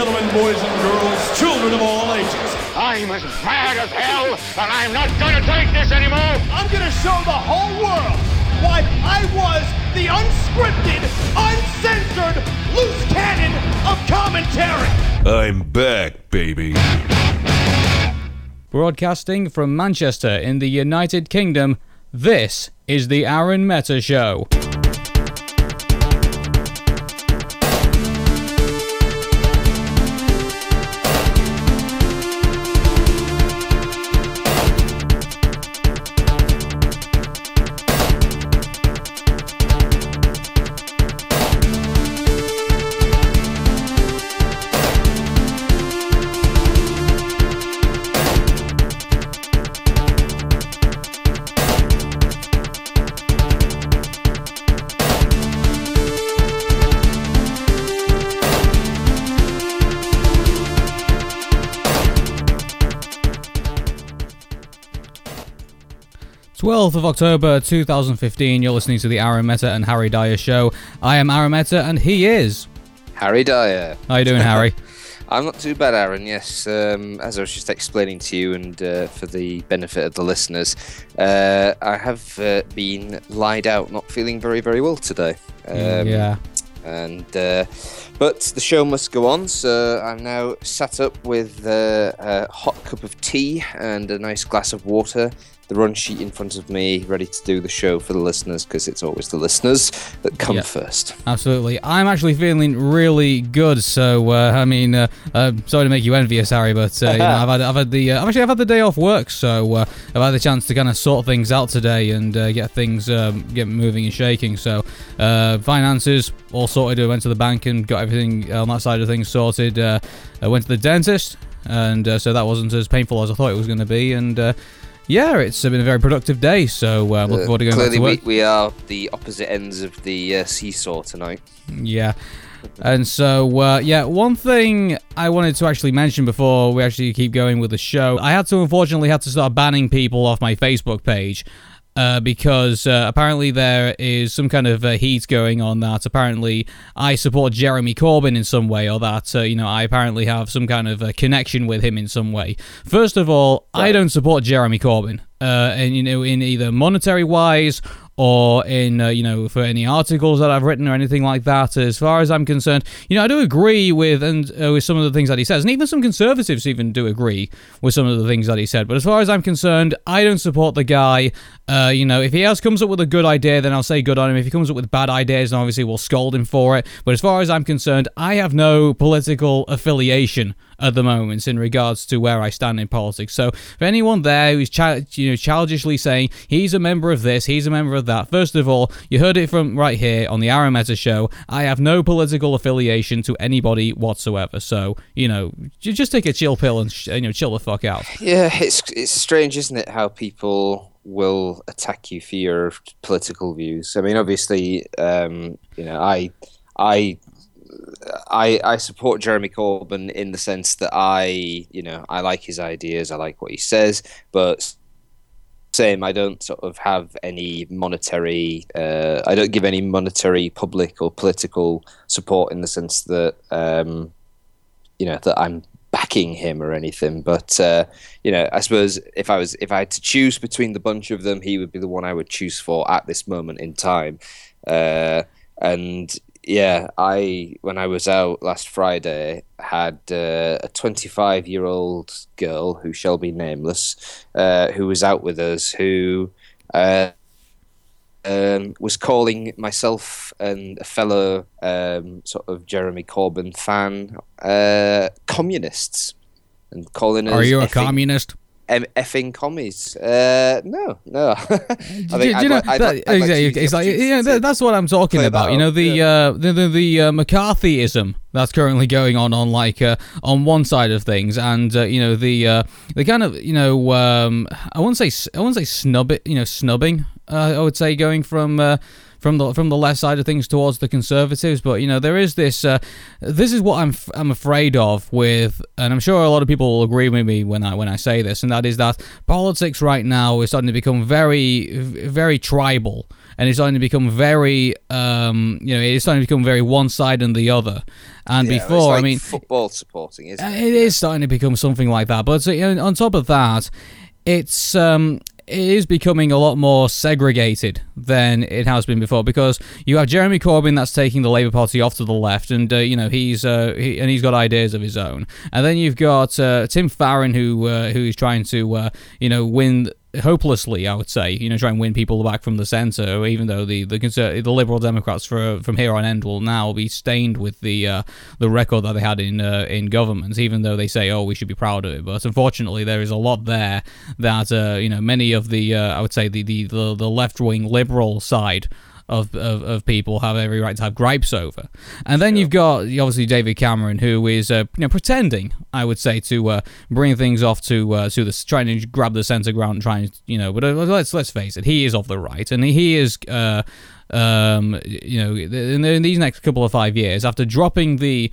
gentlemen, boys and girls, children of all ages. I'm as mad as hell, and I'm not gonna take this anymore! I'm gonna show the whole world why I was the unscripted, uncensored, loose cannon of commentary. I'm back, baby. Broadcasting from Manchester in the United Kingdom, this is the Arun Meta Show. 12th of October 2015, you're listening to the Arun Meta and Harry Dyer show. I am Arun Meta and he is Harry Dyer. How you doing, Harry? I'm not too bad, Arun. Yes, um, as I was just explaining to you, and uh, for the benefit of the listeners, uh, I have uh, been lied out, not feeling very, very well today. Um, yeah. And uh, but the show must go on, so I'm now sat up with uh, a hot cup of tea and a nice glass of water the run sheet in front of me, ready to do the show for the listeners because it's always the listeners that come yep. first. Absolutely. I'm actually feeling really good. So, uh, I mean, uh, uh, sorry to make you envious, Harry, but uh, you know, I've had, I've had the, uh, actually I've had the day off work, so uh, I've had the chance to kind of sort things out today and get things um, get moving and shaking. So, finances all sorted. I went to the bank and got everything on that side of things sorted. I went to the dentist, and so that wasn't as painful as I thought it was going to be, and yeah, it's been a very productive day, so uh, looking forward to going back to work. We, we are the opposite ends of the uh, seesaw tonight. Yeah. And so, uh, yeah, one thing I wanted to actually mention before we actually keep going with the show, I had to unfortunately have to start banning people off my Facebook page uh, because uh, apparently there is some kind of uh, heat going on that apparently I support Jeremy Corbyn in some way, or that uh, you know I apparently have some kind of connection with him in some way. First of all, right. I don't support Jeremy Corbyn, uh, and you know in either monetary wise or in uh, you know for any articles that I've written or anything like that. As far as I'm concerned, you know I do agree with and uh, with some of the things that he says, and even some conservatives even do agree with some of the things that he said. But as far as I'm concerned, I don't support the guy. Uh, you know, if he else comes up with a good idea, then I'll say good on him. If he comes up with bad ideas, then obviously we'll scold him for it. But as far as I'm concerned, I have no political affiliation at the moment in regards to where I stand in politics. So for anyone there who's you know childishly saying he's a member of this, he's a member of that, first of all, you heard it from right here on the Arun Meta show. I have no political affiliation to anybody whatsoever. So you know, just take a chill pill and you know chill the fuck out. Yeah, it's it's strange, isn't it? How people will attack you for your political views. I mean, obviously, um, you know, I I I, I support Jeremy Corbyn in the sense that I, you know, I like his ideas, I like what he says, but same, I don't sort of have any monetary, uh, I don't give any monetary public or political support in the sense that, um, you know, that I'm backing him or anything. But uh, you know, I suppose if I was if I had to choose between the bunch of them, he would be the one I would choose for at this moment in time. Uh, and yeah, I when I was out last Friday had uh, a 25 year old girl who shall be nameless, uh, who was out with us, who uh, um, was calling myself and a fellow um, sort of Jeremy Corbyn fan uh, communists, and calling us. Are you a communist? Effing commies. Uh, no, no. It's like yeah, that's what I'm talking about. You know the yeah. uh, the the, the uh, McCarthyism that's currently going on on like uh, on one side of things, and uh, you know the uh, the kind of you know um, I won't say I won't say snub it, you know snubbing. Uh, I would say going from uh, from the from the left side of things towards the conservatives. But you know, there is this. Uh, this is what I'm f- I'm afraid of with, and I'm sure a lot of people will agree with me when I when I say this, and that is that politics right now is starting to become very very tribal and it's starting to become very, um, you know, it's starting to become very one side and the other. And Yeah, before, I mean, football supporting, isn't uh, it? It is starting to become something like that. But you know, on top of that, it's um, it is becoming a lot more segregated than it has been before because you have Jeremy Corbyn that's taking the Labour Party off to the left, and uh, you know he's uh, he, and he's got ideas of his own, and then you've got uh, Tim Farron who uh, who is trying to uh, you know win hopelessly, I would say, you know, try and win people back from the centre. Even though the the, conser- the Liberal Democrats for from here on end will now be stained with the uh, the record that they had in uh, in government. Even though they say, oh, we should be proud of it, but unfortunately, there is a lot there that uh, you know many of the uh, I would say the the the, the left wing liberal side. Of, of, of people have every right to have gripes over, and then you've got obviously David Cameron, who is uh, you know pretending, I would say, to uh, bring things off to uh, to the trying to grab the centre ground, and trying you know. But uh, let's let's face it, he is of the right, and he is. Uh, um, you know, in, in these next couple of five years, after dropping the,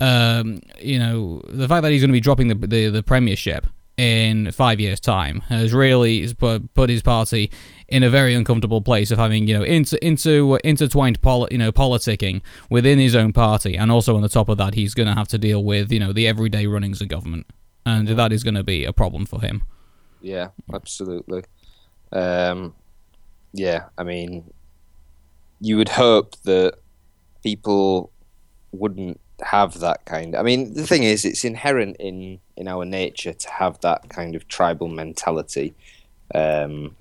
um, you know, the fact that he's going to be dropping the, the the premiership in five years' time has really put, put his party in a very uncomfortable place of having you know into into intertwined poli- you know politicking within his own party, and also on the top of that, he's going to have to deal with you know the everyday runnings of government, and that is going to be a problem for him. Yeah, absolutely. Um, yeah, I mean, you would hope that people wouldn't have that kind. I mean, the thing is, it's inherent in in our nature to have that kind of tribal mentality. Um,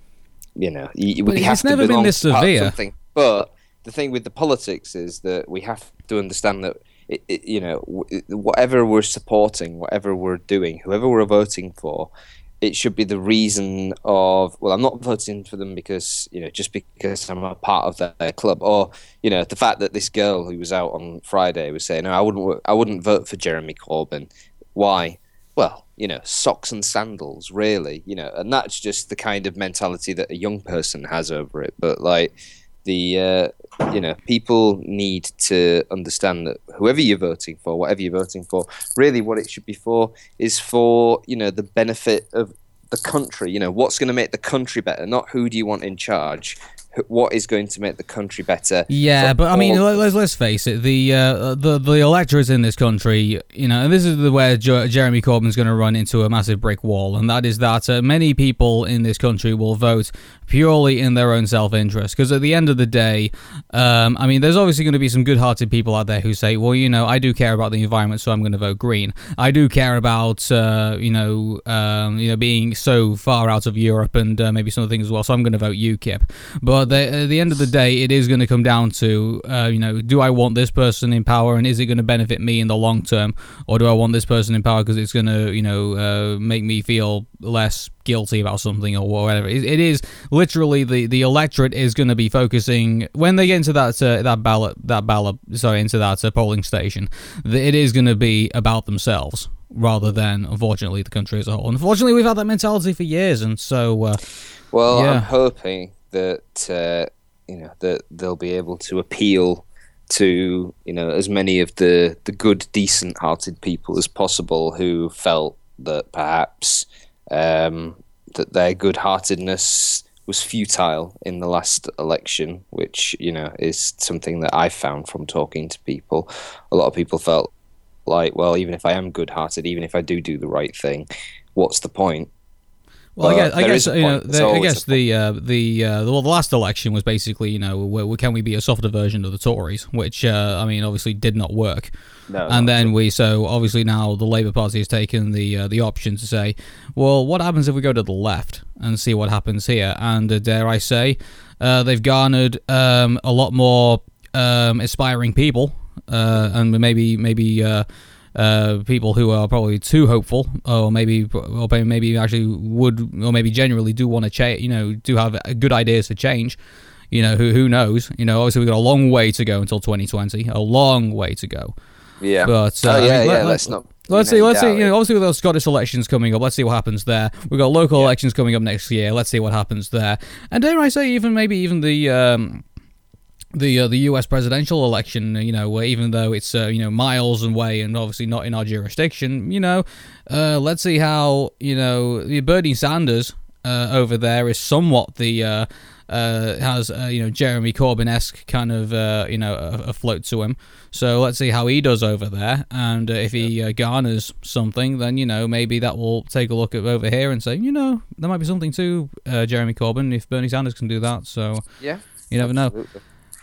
you know, you, we it's have to never been this to part of severe. Something. But the thing with the politics is that we have to understand that. It, it, you know, w- whatever we're supporting, whatever we're doing, whoever we're voting for, it should be the reason of well i'm not voting for them because you know just because i'm a part of their, their club or you know the fact that this girl who was out on friday was saying no i wouldn't wo- i wouldn't vote for jeremy corbyn why well you know socks and sandals really you know and that's just the kind of mentality that a young person has over it. But like the uh, you know people need to understand that whoever you're voting for whatever you're voting for really what it should be for is for you know the benefit of the country. You know what's going to make the country better? Not who do you want in charge what is going to make the country better Yeah, but I mean, let's let's face it. The uh, the the electorate in this country, you know, and this is the where jo- Jeremy Corbyn's going to run into a massive brick wall, and that is that uh, many people in this country will vote purely in their own self-interest. Because at the end of the day, um, I mean, there's obviously going to be some good-hearted people out there who say, well, you know, I do care about the environment, so I'm going to vote green. I do care about, uh, you know, um, you know, being so far out of Europe and uh, maybe some other things as well, so I'm going to vote UKIP. But the, at the end of the day, it is going to come down to, uh, you know, do I want this person in power, and is it going to benefit me in the long term, or do I want this person in power because it's going to, you know, uh, make me feel less guilty about something or whatever. It, it is literally the, the electorate is going to be focusing when they get into that uh, that ballot that ballot sorry into that uh, polling station. It is going to be about themselves rather than unfortunately the country as a whole. Unfortunately, we've had that mentality for years, and so uh, Well, Yeah. I'm hoping that uh, you know that they'll be able to appeal to you know as many of the the good, decent-hearted people as possible who felt that perhaps um, that their good-heartedness was futile in the last election, which you know is something that I found from talking to people. A lot of people felt like, well, even if I am good-hearted, even if I do do the right thing, what's the point? Well, I guess, I guess you know, the, I guess the uh, the uh, well, the last election was basically you know, where, where can we be a softer version of the Tories, which uh, I mean, obviously did not work. No, and not then we so obviously now the Labour Party has taken the uh, the option to say, well, what happens if we go to the left and see what happens here? And uh, dare I say, uh, they've garnered um, a lot more um, aspiring people, uh, and maybe maybe. Uh, uh, people who are probably too hopeful, or maybe, or maybe actually would, or maybe genuinely do want to change. You know, do have uh, good ideas for change. You know, who who knows? You know, obviously we've got a long way to go until 2020. A long way to go. Yeah. But uh, oh I yeah, mean, yeah. let- let's not. Let's see. Let's see. You know, obviously with those Scottish elections coming up, let's see what happens there. We've got local elections coming up next year. Let's see what happens there. And dare I say, even maybe even the um, the uh, the U.S. presidential election. You know, where even though it's uh, you know miles away and obviously not in our jurisdiction, you know, uh, let's see how you know Bernie Sanders uh, over there is somewhat the uh, uh, has uh, you know Jeremy Corbyn esque kind of uh, you know afloat to him. So let's see how he does over there, and uh, if he uh, garners something, then you know maybe that will take a look at over here and say you know there might be something to uh, Jeremy Corbyn if Bernie Sanders can do that. So Yeah, you never know.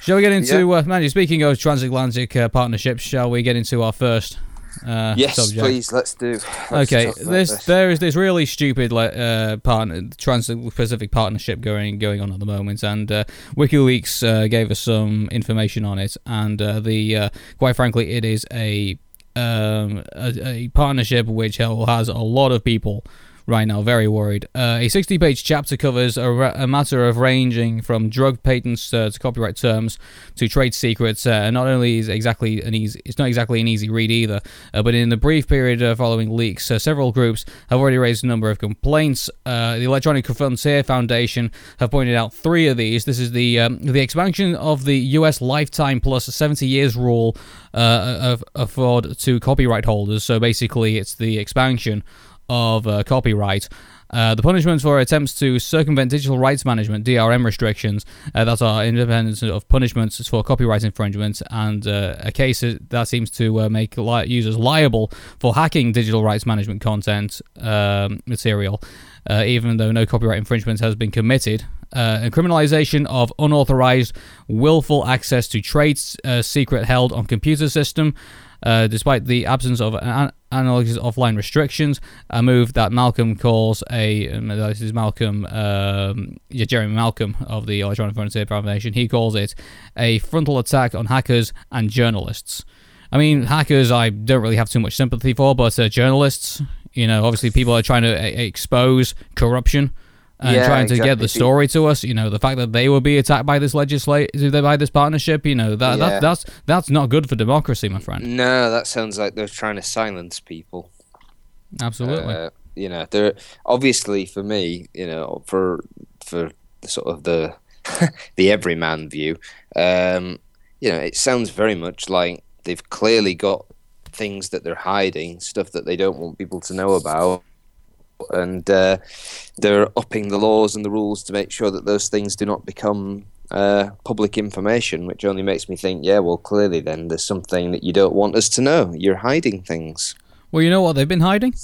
Shall we get into Yeah. uh? Speaking of transatlantic uh, partnerships, shall we get into our first? Uh, Yes, subject? please. Let's do. Let's Okay, there's this. there is this really stupid like uh, partner trans-Pacific partnership going going on at the moment, and uh, WikiLeaks uh, gave us some information on it, and uh, the uh, quite frankly, it is a um, a, a partnership which has a lot of people right now very worried. Uh, a 60-page chapter covers a, a matter of ranging from drug patents uh, to copyright terms to trade secrets. Uh, not only is exactly an easy, it's not exactly an easy read either. Uh, but in the brief period uh, following leaks, uh, several groups have already raised a number of complaints. The Electronic Frontier Foundation have pointed out three of these. This is the um, the expansion of the U.S. lifetime plus 70 years rule of afford to copyright holders. So basically, it's the expansion of uh, copyright. Uh, the punishments for attempts to circumvent digital rights management (DRM) restrictions uh, that are independent of punishments for copyright infringement, and uh, a case that seems to uh, make li- users liable for hacking digital rights management content um, material, uh, even though no copyright infringement has been committed. Uh, and criminalization of unauthorized, willful access to trade secret held on computer system, uh, despite the absence of an- analogous offline restrictions, a move that Malcolm calls a um, this is Malcolm um, yeah, Jeremy Malcolm of the Electronic Frontier Foundation. He calls it a frontal attack on hackers and journalists. I mean, hackers I don't really have too much sympathy for, but uh, journalists, you know, obviously people are trying to uh, expose corruption and Yeah, trying to get the story to us. You know, the fact that they will be attacked by this legislate by this partnership. You know, that, Yeah. that that's that's not good for democracy, my friend. No, that sounds like they're trying to silence people. Absolutely. Uh, you know, they're obviously for me, you know, for for the sort of the the everyman view, um, you know, it sounds very much like they've clearly got things that they're hiding, stuff that they don't want people to know about, and uh, they're upping the laws and the rules to make sure that those things do not become uh, public information, which only makes me think, yeah, well, clearly then there's something that you don't want us to know. You're hiding things. Well, you know what they've been hiding?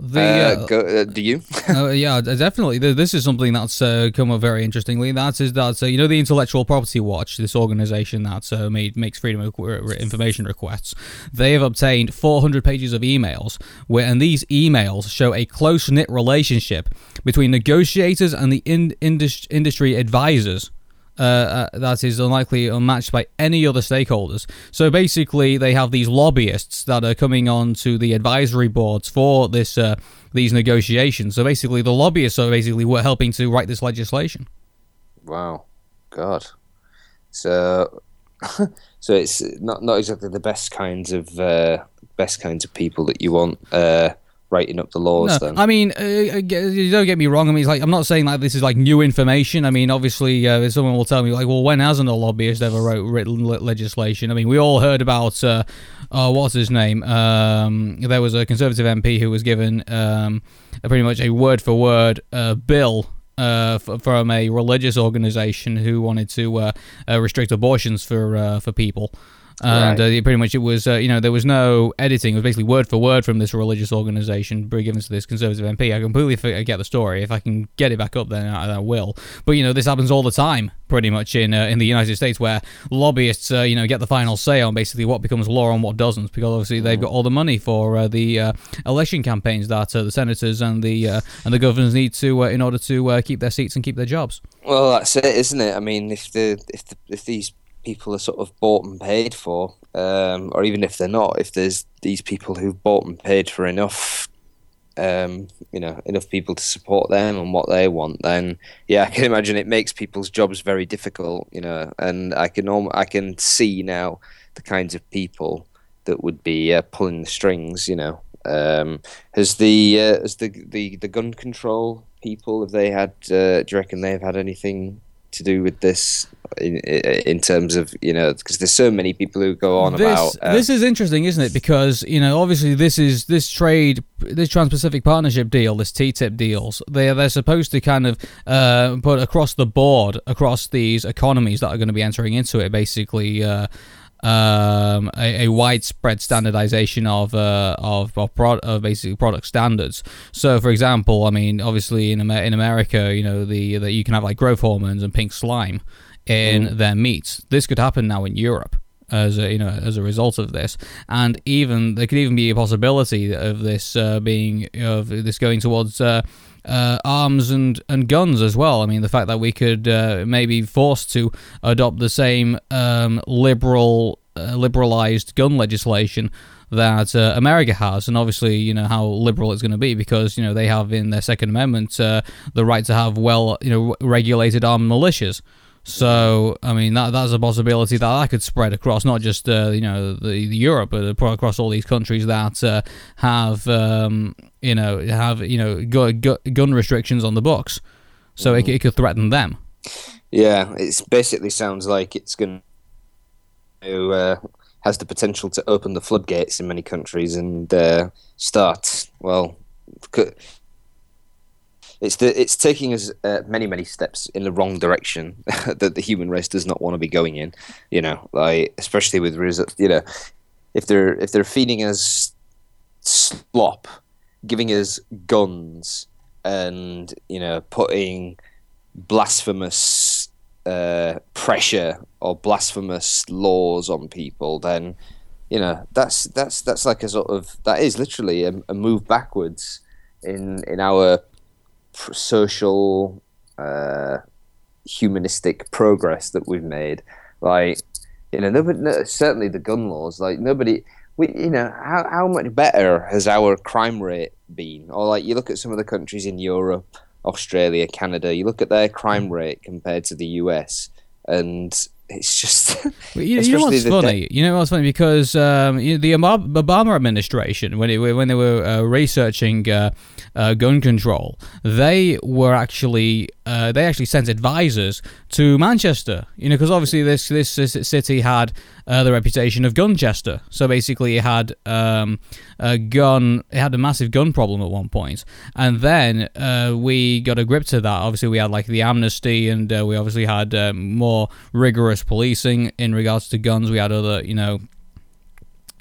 The Uh, uh, go, uh, do you? uh, yeah, definitely. This is something that's uh, come up very interestingly. That is that uh, you know the Intellectual Property Watch, this organization that uh, made makes freedom of information requests. They have obtained 400 pages of emails, where and these emails show a close knit relationship between negotiators and the in- indus- industry advisors uh, uh, that is unlikely unmatched by any other stakeholders. So basically, they have these lobbyists that are coming on to the advisory boards for this uh, these negotiations. So basically, the lobbyists are basically were helping to write this legislation. Wow, God. So, so it's not not exactly the best kinds of uh, best kinds of people that you want uh, writing up the laws. No, then I mean, uh, uh, don't get me wrong. I mean, it's like I'm not saying like this is like new information. I mean, obviously, uh, someone will tell me like, well, when hasn't a lobbyist ever wrote written legislation? I mean, we all heard about uh, uh, what's his name? Um, there was a conservative MP who was given um, a pretty much a word for word uh, bill. Uh, f- from a religious organization who wanted to uh, uh, restrict abortions for uh, for people, and Right. uh, pretty much it was uh, you know there was no editing. It was basically word for word from this religious organization given to this conservative MP. I completely forget the story. If I can get it back up, then I, I will. But you know this happens all the time, pretty much in uh, in the United States, where lobbyists uh, you know get the final say on basically what becomes law and what doesn't, because obviously they've got all the money for uh, the uh, election campaigns that uh, the senators and the uh, and the governors need to uh, in order to uh, keep their seats and keep their jobs. well, that's it, isn't it? I mean, if the if the, if these people are sort of bought and paid for, um, or even if they're not, if there's these people who've bought and paid for enough. Um, you know, enough people to support them and what they want, then yeah, I can imagine it makes people's jobs very difficult. You know, and I can I can see now the kinds of people that would be uh, pulling the strings. You know, um, has the uh, has the, the the gun control people have they had? Uh, do you reckon they've had anything to do with this in, in terms of you know because there's so many people who go on this, about uh, this is interesting, isn't it? Because you know, obviously, this is this trade, this Trans-Pacific Partnership deal, this TTIP deals. They they're supposed to kind of uh, put across the board across these economies that are going to be entering into it, basically. Uh, um, a, a, widespread standardization of uh, of of, pro- of basically product standards. So, for example, I mean, obviously in Amer- in America, you know, the that you can have like growth hormones and pink slime in mm. their meats. This could happen now in Europe as a you know as a result of this and even there could even be a possibility of this uh, being of this going towards uh, uh, arms and, and guns as well. I mean, the fact that we could uh, maybe forced to adopt the same um, liberal uh, liberalized gun legislation that uh, America has, and obviously, you know how liberal it's going to be because you know they have in their Second Amendment uh, the right to have well, you know, regulated armed militias. So, I mean, that that's a possibility that that could spread across not just uh, you know the, the, Europe, but across all these countries that uh, have um, you know have you know gu- gu- gun restrictions on the books. So mm. it, it could threaten them. Yeah, it basically sounds like it's going to uh, has the potential to open the floodgates in many countries and uh, start well it's the it's taking us uh, many many steps in the wrong direction that the human race does not want to be going in. You know, like especially with you know, if they're if they're feeding us slop, giving us guns, and you know, putting blasphemous uh, pressure or blasphemous laws on people, then you know that's that's that's like a sort of that is literally a, a move backwards in in our social, uh, humanistic progress that we've made. Like, you know, nobody, no, certainly the gun laws. Like nobody, we, you know, how how much better has our crime rate been? Or like, you look at some of the countries in Europe, Australia, Canada. You look at their crime rate compared to the US, and it's just. Well, you, you, know what's funny? De- you know what's funny because um, you know, the Obama administration, when it, when they were uh, researching uh, uh, gun control, they were actually uh, they actually sent advisors to Manchester. You know, because obviously this, this, this city had uh, the reputation of Gunchester. So basically, it had um, a gun. It had a massive gun problem at one point, and then uh, we got a grip to that. Obviously, we had like the amnesty, and uh, we obviously had uh, more rigorous policing in regards to guns. We had other, you know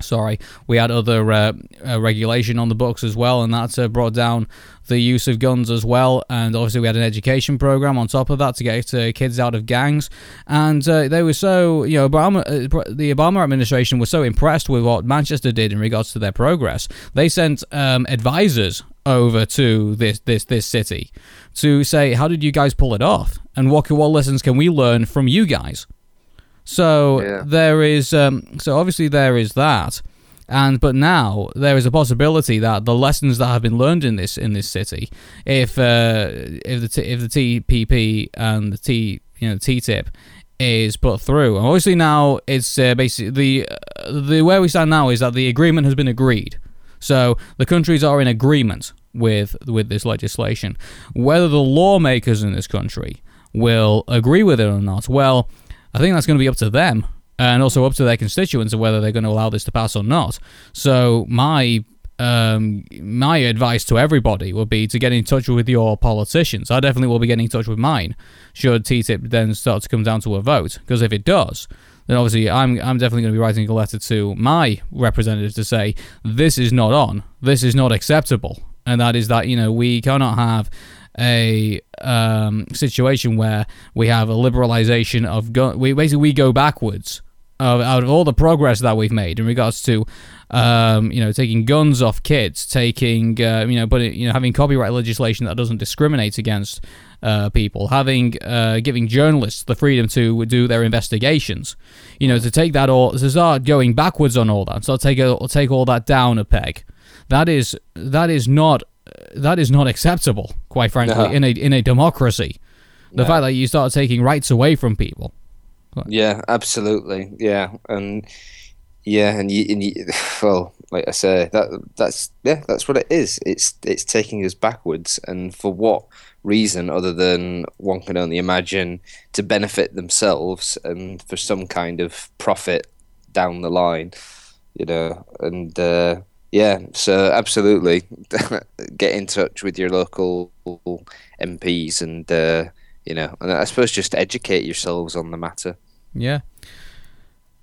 sorry, we had other uh, uh, regulation on the books as well, and that uh, brought down the use of guns as well. And obviously, we had an education program on top of that to get uh, kids out of gangs. And uh, they were so, you know, Obama, uh, the Obama administration was so impressed with what Manchester did in regards to their progress. They sent um, advisors over to this this this city to say, how did you guys pull it off, and what what lessons can we learn from you guys? So yeah. there is, um, so obviously there is that, and but now there is a possibility that the lessons that have been learned in this in this city, if uh, if the t- if the TPP and the T you know TTIP is put through, and obviously now it's uh, basically the uh, the where we stand now is that the agreement has been agreed. So the countries are in agreement with with this legislation. Whether the lawmakers in this country will agree with it or not, well, I think that's going to be up to them and also up to their constituents of whether they're going to allow this to pass or not. So my um, my advice to everybody would be to get in touch with your politicians. I definitely will be getting in touch with mine should TTIP then start to come down to a vote. Because if it does, then obviously I'm I'm definitely going to be writing a letter to my representatives to say this is not on, this is not acceptable, and that is that you know we cannot have a um, situation where we have a liberalization of gun. We basically we go backwards out of all the progress that we've made in regards to um, you know taking guns off kids, taking uh, you know, but you know having copyright legislation that doesn't discriminate against uh, people, having uh, giving journalists the freedom to do their investigations. You know, to take that all to start going backwards on all that, so take a, take all that down a peg. That is that is not that is not acceptable, quite frankly, no. in a in a democracy. The no. fact that you start taking rights away from people. Yeah, absolutely. Yeah, and yeah, and you, and you, well, like I say, that that's yeah, that's what it is. It's it's taking us backwards, and for what reason other than one can only imagine to benefit themselves and for some kind of profit down the line, you know, and. Uh, yeah, so absolutely, get in touch with your local MPs and uh, you know, and I suppose just educate yourselves on the matter. Yeah.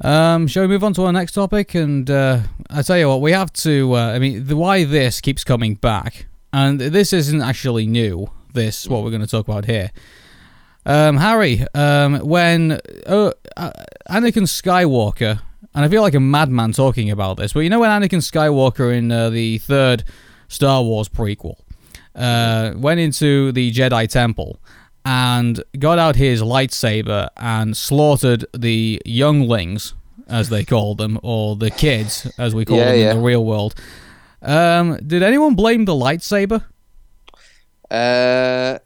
Um, shall we move on to our next topic? And uh, I tell you what, we have to. Uh, I mean, the why this keeps coming back, and this isn't actually new. This what we're going to talk about here. Um, Harry, um, when uh, uh, Anakin Skywalker, and I feel like a madman talking about this, but you know when Anakin Skywalker in uh, the third Star Wars prequel uh, went into the Jedi Temple and got out his lightsaber and slaughtered the younglings, as they call them, or the kids, as we call Yeah, them yeah. in the real world. Um, did anyone blame the lightsaber? Uh,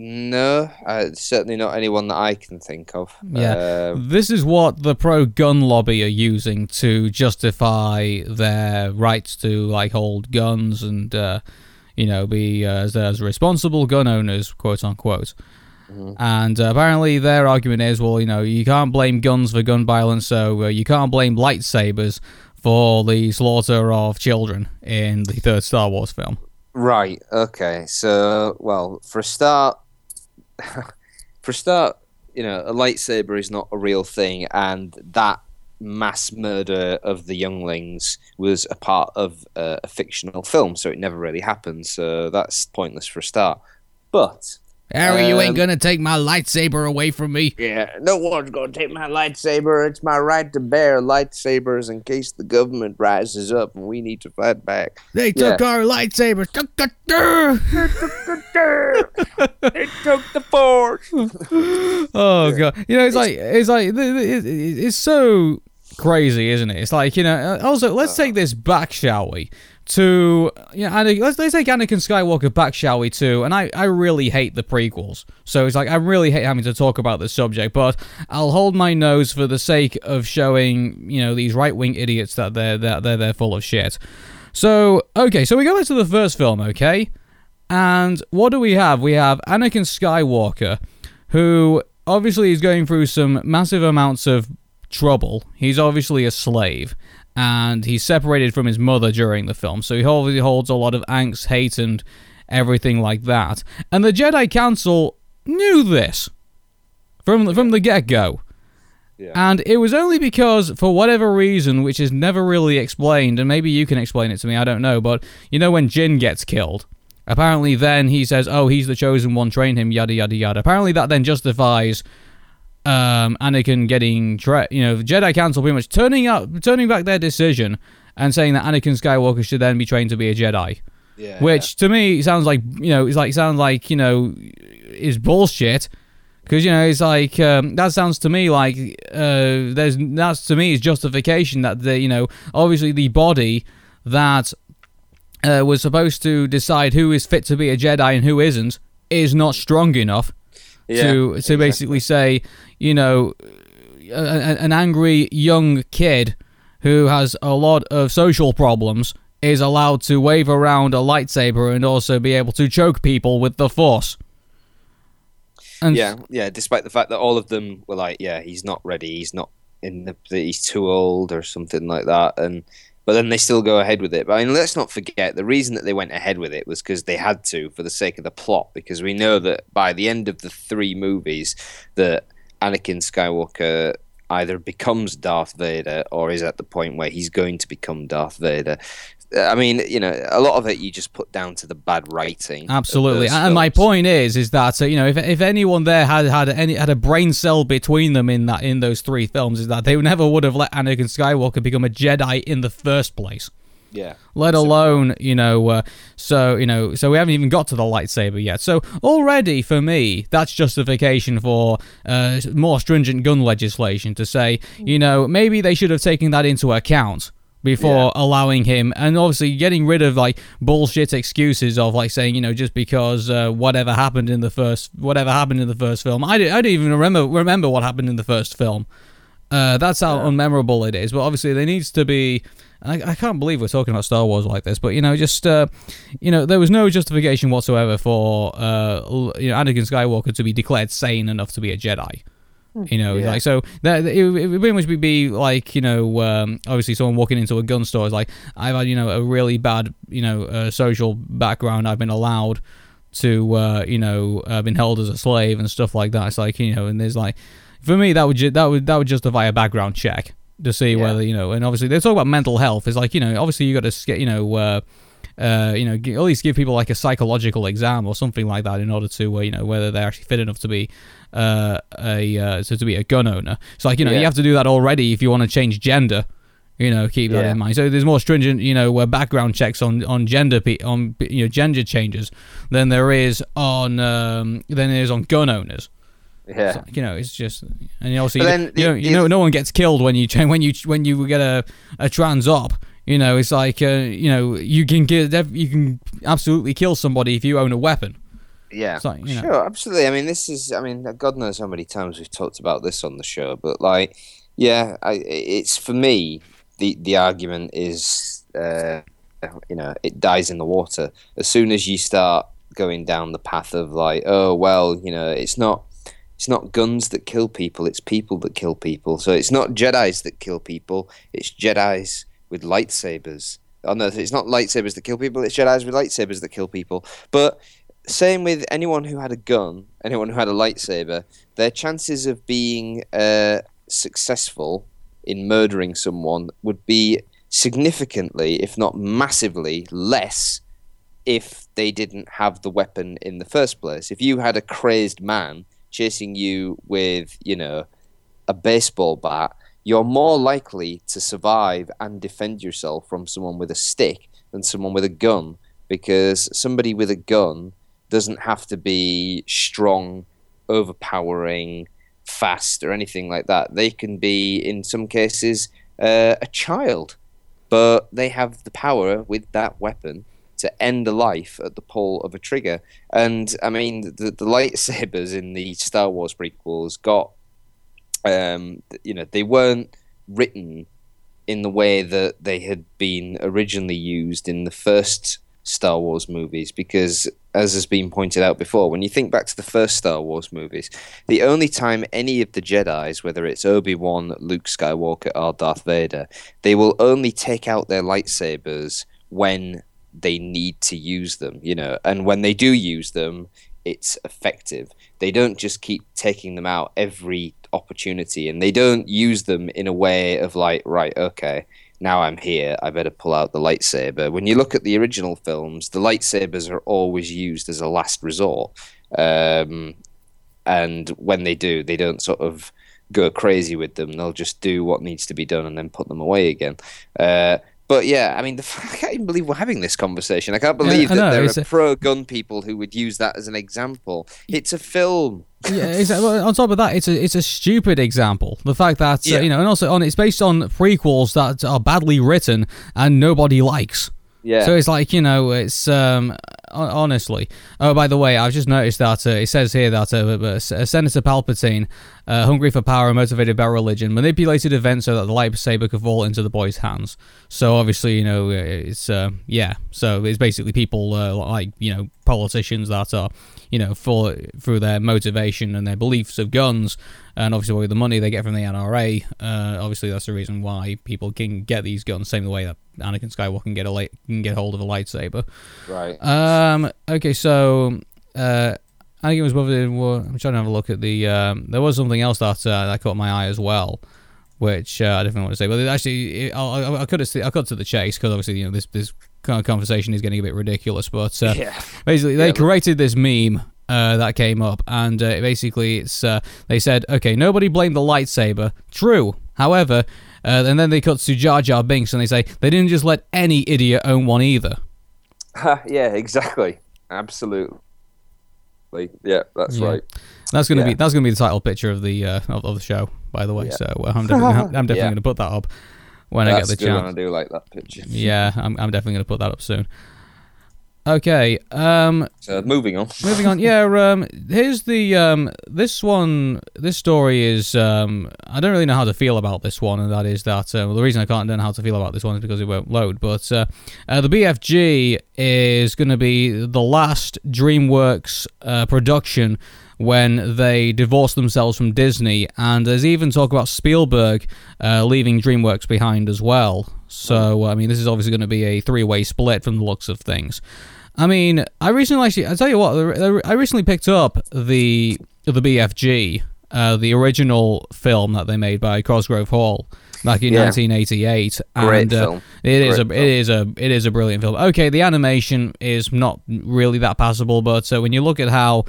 no, uh, certainly not anyone that I can think of. Yeah. Um, this is what the pro gun lobby are using to justify their rights to like hold guns and uh, you know be uh, as, as responsible gun owners, quote unquote. And uh, apparently their argument is, well, you know, you can't blame guns for gun violence, so uh, you can't blame lightsabers for the slaughter of children in the third Star Wars film. Right. Okay. So, well, for a start, for a start, you know, a lightsaber is not a real thing, and that mass murder of the younglings was a part of uh, a fictional film, so it never really happened. So that's pointless for a start. But Harry, you ain't Um, gonna take my lightsaber away from me. yeah, no one's gonna take my lightsaber. It's my right to bear lightsabers in case the government rises up and we need to fight back. They Yeah. took our lightsabers. They took the force. Oh god, you know it's like it's like it's so crazy, isn't it? It's like you know. uh, Also, let's take this back, shall we? To you know, let's let's take Anakin Skywalker back, shall we? Too, and I I really hate the prequels, so it's like I really hate having to talk about this subject, but I'll hold my nose for the sake of showing you know these right wing idiots that they're that they're they're full of shit. So okay, so we go back to the first film, okay? And what do we have? We have Anakin Skywalker, who obviously is going through some massive amounts of trouble. He's obviously a slave, and he's separated from his mother during the film, so he obviously holds a lot of angst, hate, and everything like that. And the Jedi Council knew this from the, from the get go. And it was only because, for whatever reason, which is never really explained, and maybe you can explain it to me, I don't know, but you know when Jinn gets killed, apparently then he says, oh, he's the chosen one, train him, yada, yada, yada. Apparently that then justifies um, Anakin getting, tra- you know, the Jedi Council pretty much turning up, turning back their decision and saying that Anakin Skywalker should then be trained to be a Jedi. Yeah. Which to me sounds like you know, it's like sounds like you know, is bullshit. Because you know, it's like um, that sounds to me like uh, there's that's to me is justification that the you know obviously the body that uh, was supposed to decide who is fit to be a Jedi and who isn't is not strong enough Yeah, to to basically say you know a, a- an angry young kid who has a lot of social problems is allowed to wave around a lightsaber and also be able to choke people with the force. And yeah, yeah. Despite the fact that all of them were like, "Yeah, he's not ready. He's not in the. He's too old or something like that." And but then they still go ahead with it. But I mean, let's not forget the reason that they went ahead with it was because they had to for the sake of the plot. Because we know that by the end of the three movies, that Anakin Skywalker either becomes Darth Vader or is at the point where he's going to become Darth Vader. I mean, you know, a lot of it you just put down to the bad writing. Absolutely, those and my point is, is that uh, you know, if, if anyone there had had any had a brain cell between them in that in those three films, is that they never would have let Anakin Skywalker become a Jedi in the first place. yeah, let alone you know uh, so you know so we haven't even got to the lightsaber yet. So already for me that's justification for uh, more stringent gun legislation to say you know maybe they should have taken that into account before allowing him and obviously getting rid of like bullshit excuses of like saying you know just because uh, whatever happened in the first whatever happened in the first film I, don't- I don't even remember remember what happened in the first film Uh, that's how unmemorable it is. But obviously, there needs to be. I, I can't believe we're talking about Star Wars like this, but you know, just uh, you know, there was no justification whatsoever for uh, you know, Anakin Skywalker to be declared sane enough to be a Jedi. You know, Yeah. like so that it, it would pretty much be- like you know, um, obviously someone walking into a gun store is like, I've had you know a really bad you know uh, social background. I've been allowed to uh, you know uh, been held as a slave and stuff like that. It's like you know, and there's like for me that would ju- that would that would justify a background check to see Yeah. whether you know. And obviously they talk about mental health. It's like you know, obviously you got to get you know. Uh, uh, you know, at least give people like a psychological exam or something like that in order to, uh, you know, whether they're actually fit enough to be uh, a uh, so to be a gun owner. So like, you know, you have to do that already if you want to change gender. You know, keep that Yeah. in mind. So there's more stringent, you know, uh, background checks on on gender pe- on you know gender changes than there is on um, than there is on gun owners. Yeah. You know, it's just and also But you, you know, the- you know, no one gets killed when you cha- when you when you get a a trans op. You know, it's like uh, you know you can get you can absolutely kill somebody if you own a weapon. Yeah, So, you know. sure, absolutely. I mean, this is, I mean, God knows how many times we've talked about this on the show, but like, yeah, I, it's for me, the the argument is, uh, you know, it dies in the water as soon as you start going down the path of like, oh well, you know, it's not. It's not guns that kill people, it's people that kill people. So it's not Jedi's that kill people, it's Jedi's with lightsabers. Oh no, it's not lightsabers that kill people, it's Jedi's with lightsabers that kill people. But same with anyone who had a gun, anyone who had a lightsaber, their chances of being uh, successful in murdering someone would be significantly, if not massively, less if they didn't have the weapon in the first place. If you had a crazed man chasing you with, you know, a baseball bat, you're more likely to survive and defend yourself from someone with a stick than someone with a gun because somebody with a gun doesn't have to be strong, overpowering, fast, or anything like that. They can be, in some cases, uh, a child, but they have the power with that weapon to end a life at the pull of a trigger. And I mean, the, the lightsabers in the Star Wars prequels got, um, you know, they weren't written in the way that they had been originally used in the first Star Wars movies because as has been pointed out before when you think back to the first Star Wars movies the only time any of the Jedis whether it's Obi-Wan Luke Skywalker or Darth Vader they will only take out their lightsabers when they need to use them you know. And when they do use them it's effective. They don't just keep taking them out every opportunity and they don't use them in a way of like right okay now I'm here, I better pull out the lightsaber. When you look at the original films, the lightsabers are always used as a last resort. Um, and when they do, they don't sort of go crazy with them. They'll just do what needs to be done and then put them away again. Uh, but yeah, I mean, the, I can't even believe we're having this conversation. I can't believe I that know, there are a- pro gun people who would use that as an example. It's a film. yeah, exactly. On top of that, it's a it's a stupid example. The fact that uh, you know, and also on it's based on prequels that are badly written and nobody likes. Yeah. So it's like you know, it's um, honestly. Oh, by the way, I've just noticed that uh, it says here that uh, uh, Senator Palpatine, uh, hungry for power and motivated by religion, manipulated events so that the lightsaber could fall into the boy's hands. So obviously, you know, it's uh, yeah. So it's basically people uh, like you know politicians that are you know for through their motivation and their beliefs of guns, and obviously with the money they get from the NRA. Uh, obviously, that's the reason why people can get these guns, same way that Anakin Skywalker can get a light, can get hold of a lightsaber. right. Um. Okay. So, uh, Anakin was bothered. I'm trying to have a look at the. Um, there was something else that uh, that caught my eye as well, which uh, I definitely want to say. But actually, it, I'll, I'll, I'll cut it. I'll cut to the chase because obviously, you know, this this conversation is getting a bit ridiculous. But uh, Yeah. basically, they Yeah, created this meme. Uh, that came up, and uh, basically, it's uh, they said, okay, nobody blamed the lightsaber. True, however, uh, and then they cut to Jar Jar Binks, and they say they didn't just let any idiot own one either. yeah, exactly. Absolutely. Like, yeah, that's Yeah. right. That's gonna be that's gonna be the title picture of the uh, of, of the show, by the way. So I'm definitely I'm definitely gonna put that up when I get the good when I do like that picture. Yeah, I'm I'm definitely gonna put that up soon. Okay. Um, So moving on. moving on. Yeah. Um, here's the um, this one. This story is. Um, I don't really know how to feel about this one, and that is that. Uh, well, the reason I can't know how to feel about this one is because it won't load. But uh, uh, the BFG is going to be the last DreamWorks uh, production when they divorce themselves from Disney, and there's even talk about Spielberg uh, leaving DreamWorks behind as well. So I mean, this is obviously going to be a three-way split from the looks of things. I mean, I recently actually, I tell you what, I recently picked up the the BFG, uh, the original film that they made by Cosgrove Hall back in Yeah. 1988, Great and uh, film. it is a Great it is a it is a brilliant film. Okay, the animation is not really that passable, but uh, when you look at how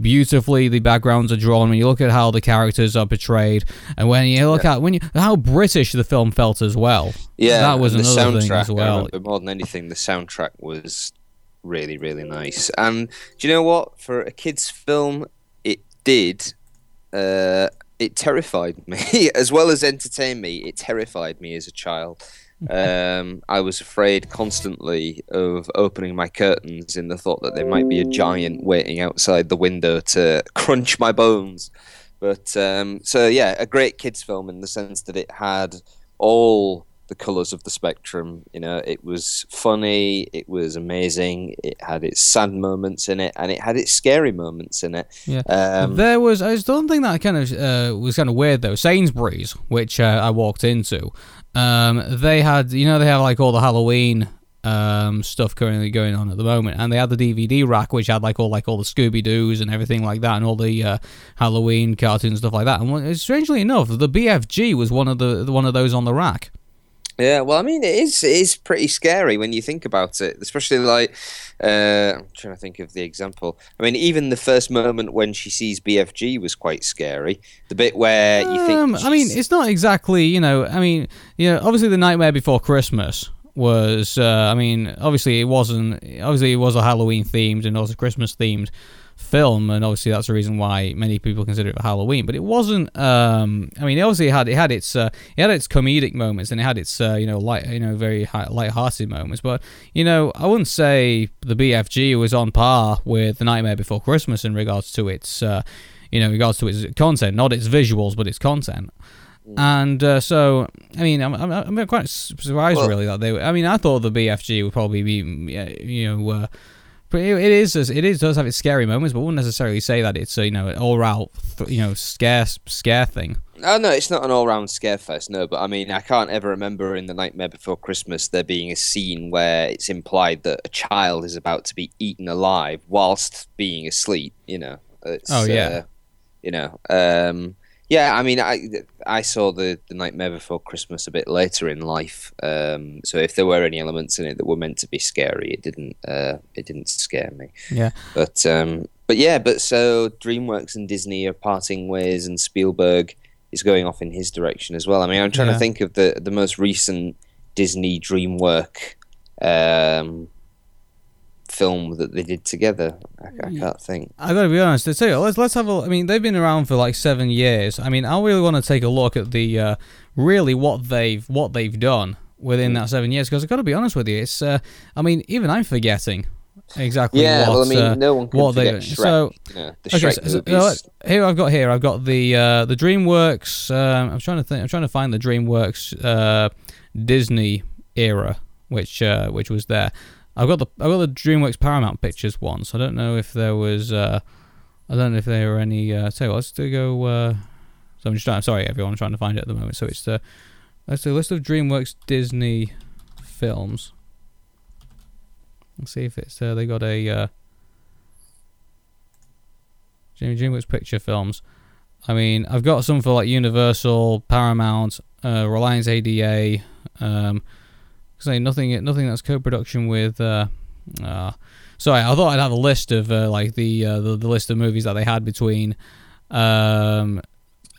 beautifully the backgrounds are drawn, when you look at how the characters are portrayed, and when you look at when you how British the film felt as well, Yeah, that was another thing as well. But more than anything, the soundtrack was really, really nice. And do you know what? For a kids' film, it did. Uh, it terrified me as well as entertain me. It terrified me as a child. Um, I was afraid constantly of opening my curtains in the thought that there might be a giant waiting outside the window to crunch my bones. But um, so yeah, a great kids film in the sense that it had all the colors of the spectrum. You know, it was funny, it was amazing, it had its sad moments in it, and it had its scary moments in it. Yeah. Um, there was I just don't think that kind of uh, was kind of weird though. Sainsbury's, which uh, I walked into, um, they had you know they have like all the Halloween um, stuff currently going on at the moment, and they had the DVD rack which had like all like all the Scooby Doo's and everything like that, and all the uh, Halloween cartoons and stuff like that. And strangely enough, the BFG was one of the one of those on the rack. Yeah, well, I mean, it is it is pretty scary when you think about it, especially like uh, I'm trying to think of the example. I mean, even the first moment when she sees BFG was quite scary. The bit where you think, Um, I mean, it's not exactly, you know, I mean, you know, obviously the Nightmare Before Christmas was, uh, I mean, obviously it wasn't, obviously it was a Halloween themed and also Christmas themed film, and obviously that's the reason why many people consider it Halloween. But it wasn't. Um, I mean, obviously it obviously had it had its uh, it had its comedic moments and it had its uh, you know light you know very high, light-hearted moments. But you know, I wouldn't say the BFG was on par with the Nightmare Before Christmas in regards to its. Uh, you know, in regards to its content, not its visuals, but its content. And uh, so, I mean, I'm, I'm, I'm quite surprised Well- really that they. Were, I mean, I thought the BFG would probably be, mm, you know, uh, but it it is it is does have its scary moments, but I wouldn't necessarily say that it's a you know an all out you know scare scare thing. Oh no, it's not an all-round scare fest. No, but I mean, I can't ever remember in the Nightmare Before Christmas there being a scene where it's implied that a child is about to be eaten alive whilst being asleep. You know. It's, Oh, yeah. uh, you know. Um, yeah, I mean, I I saw the, the Nightmare Before Christmas a bit later in life. Um, so if there were any elements in it that were meant to be scary, it didn't. Uh, it didn't scare me. Yeah. But um, but yeah, but so DreamWorks and Disney are parting ways, and Spielberg is going off in his direction as well. I mean, I'm trying Yeah. to think of the the most recent Disney DreamWork um, film that they did together. I, I can't think. I gotta be honest. I tell you, let's let's have a. I mean, they've been around for like seven years. I mean, I really want to take a look at the uh, really what they've what they've done within that seven years. Because I gotta be honest with you, it's. Uh, I mean, even I'm forgetting exactly Yeah, what. well, I mean, uh, no one can what they- Shrek. so- you know, the Okay, Shrek so, uh, here I've got here I've got the uh, the DreamWorks. Um, I'm trying to think. I'm trying to find the DreamWorks uh, Disney era, which uh, which was there. I've got the I've got the DreamWorks Paramount Pictures one. So I don't know if there was. Uh, I don't know if there were any. Uh, so let's do go. Uh, so I'm just trying. Sorry, everyone. I'm trying to find it at the moment. So it's the let's do a list of DreamWorks Disney films. Let's see if it's uh, they got a. Uh, Dream- DreamWorks picture films. I mean, I've got some for like Universal, Paramount, uh, Reliance ADA. Um, say nothing, nothing that's co-production with. Uh, uh, sorry, I thought I'd have a list of uh, like the, uh, the the list of movies that they had between, um,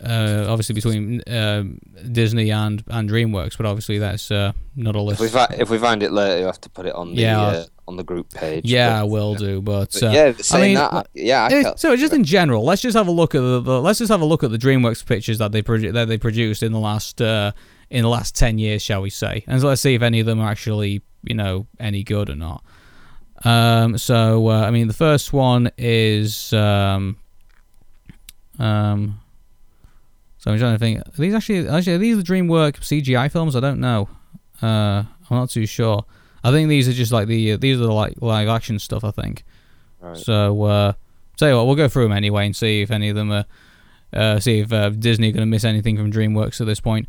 uh, obviously between um Disney and and DreamWorks, but obviously that's uh, not a if list. we fi- if we find it later, you have to put it on the Yeah. uh, on the group page. yeah, I but- will do, but, but uh, yeah, saying mean, that, yeah, I so just in general, let's just have a look at the, the let's just have a look at the DreamWorks pictures that they produ- that they produced in the last uh, in the last ten years, shall we say, and let's see if any of them are actually you know any good or not. Um, so uh, I mean, the first one is um, um. So I'm trying to think. Are these actually actually are these the DreamWorks CGI films? I don't know. Uh, I'm not too sure. I think these are just like the uh, these are the like live action stuff. I think. Right. So uh, tell you what, we'll go through them anyway and see if any of them are. Uh, see if uh, Disney are going to miss anything from DreamWorks at this point.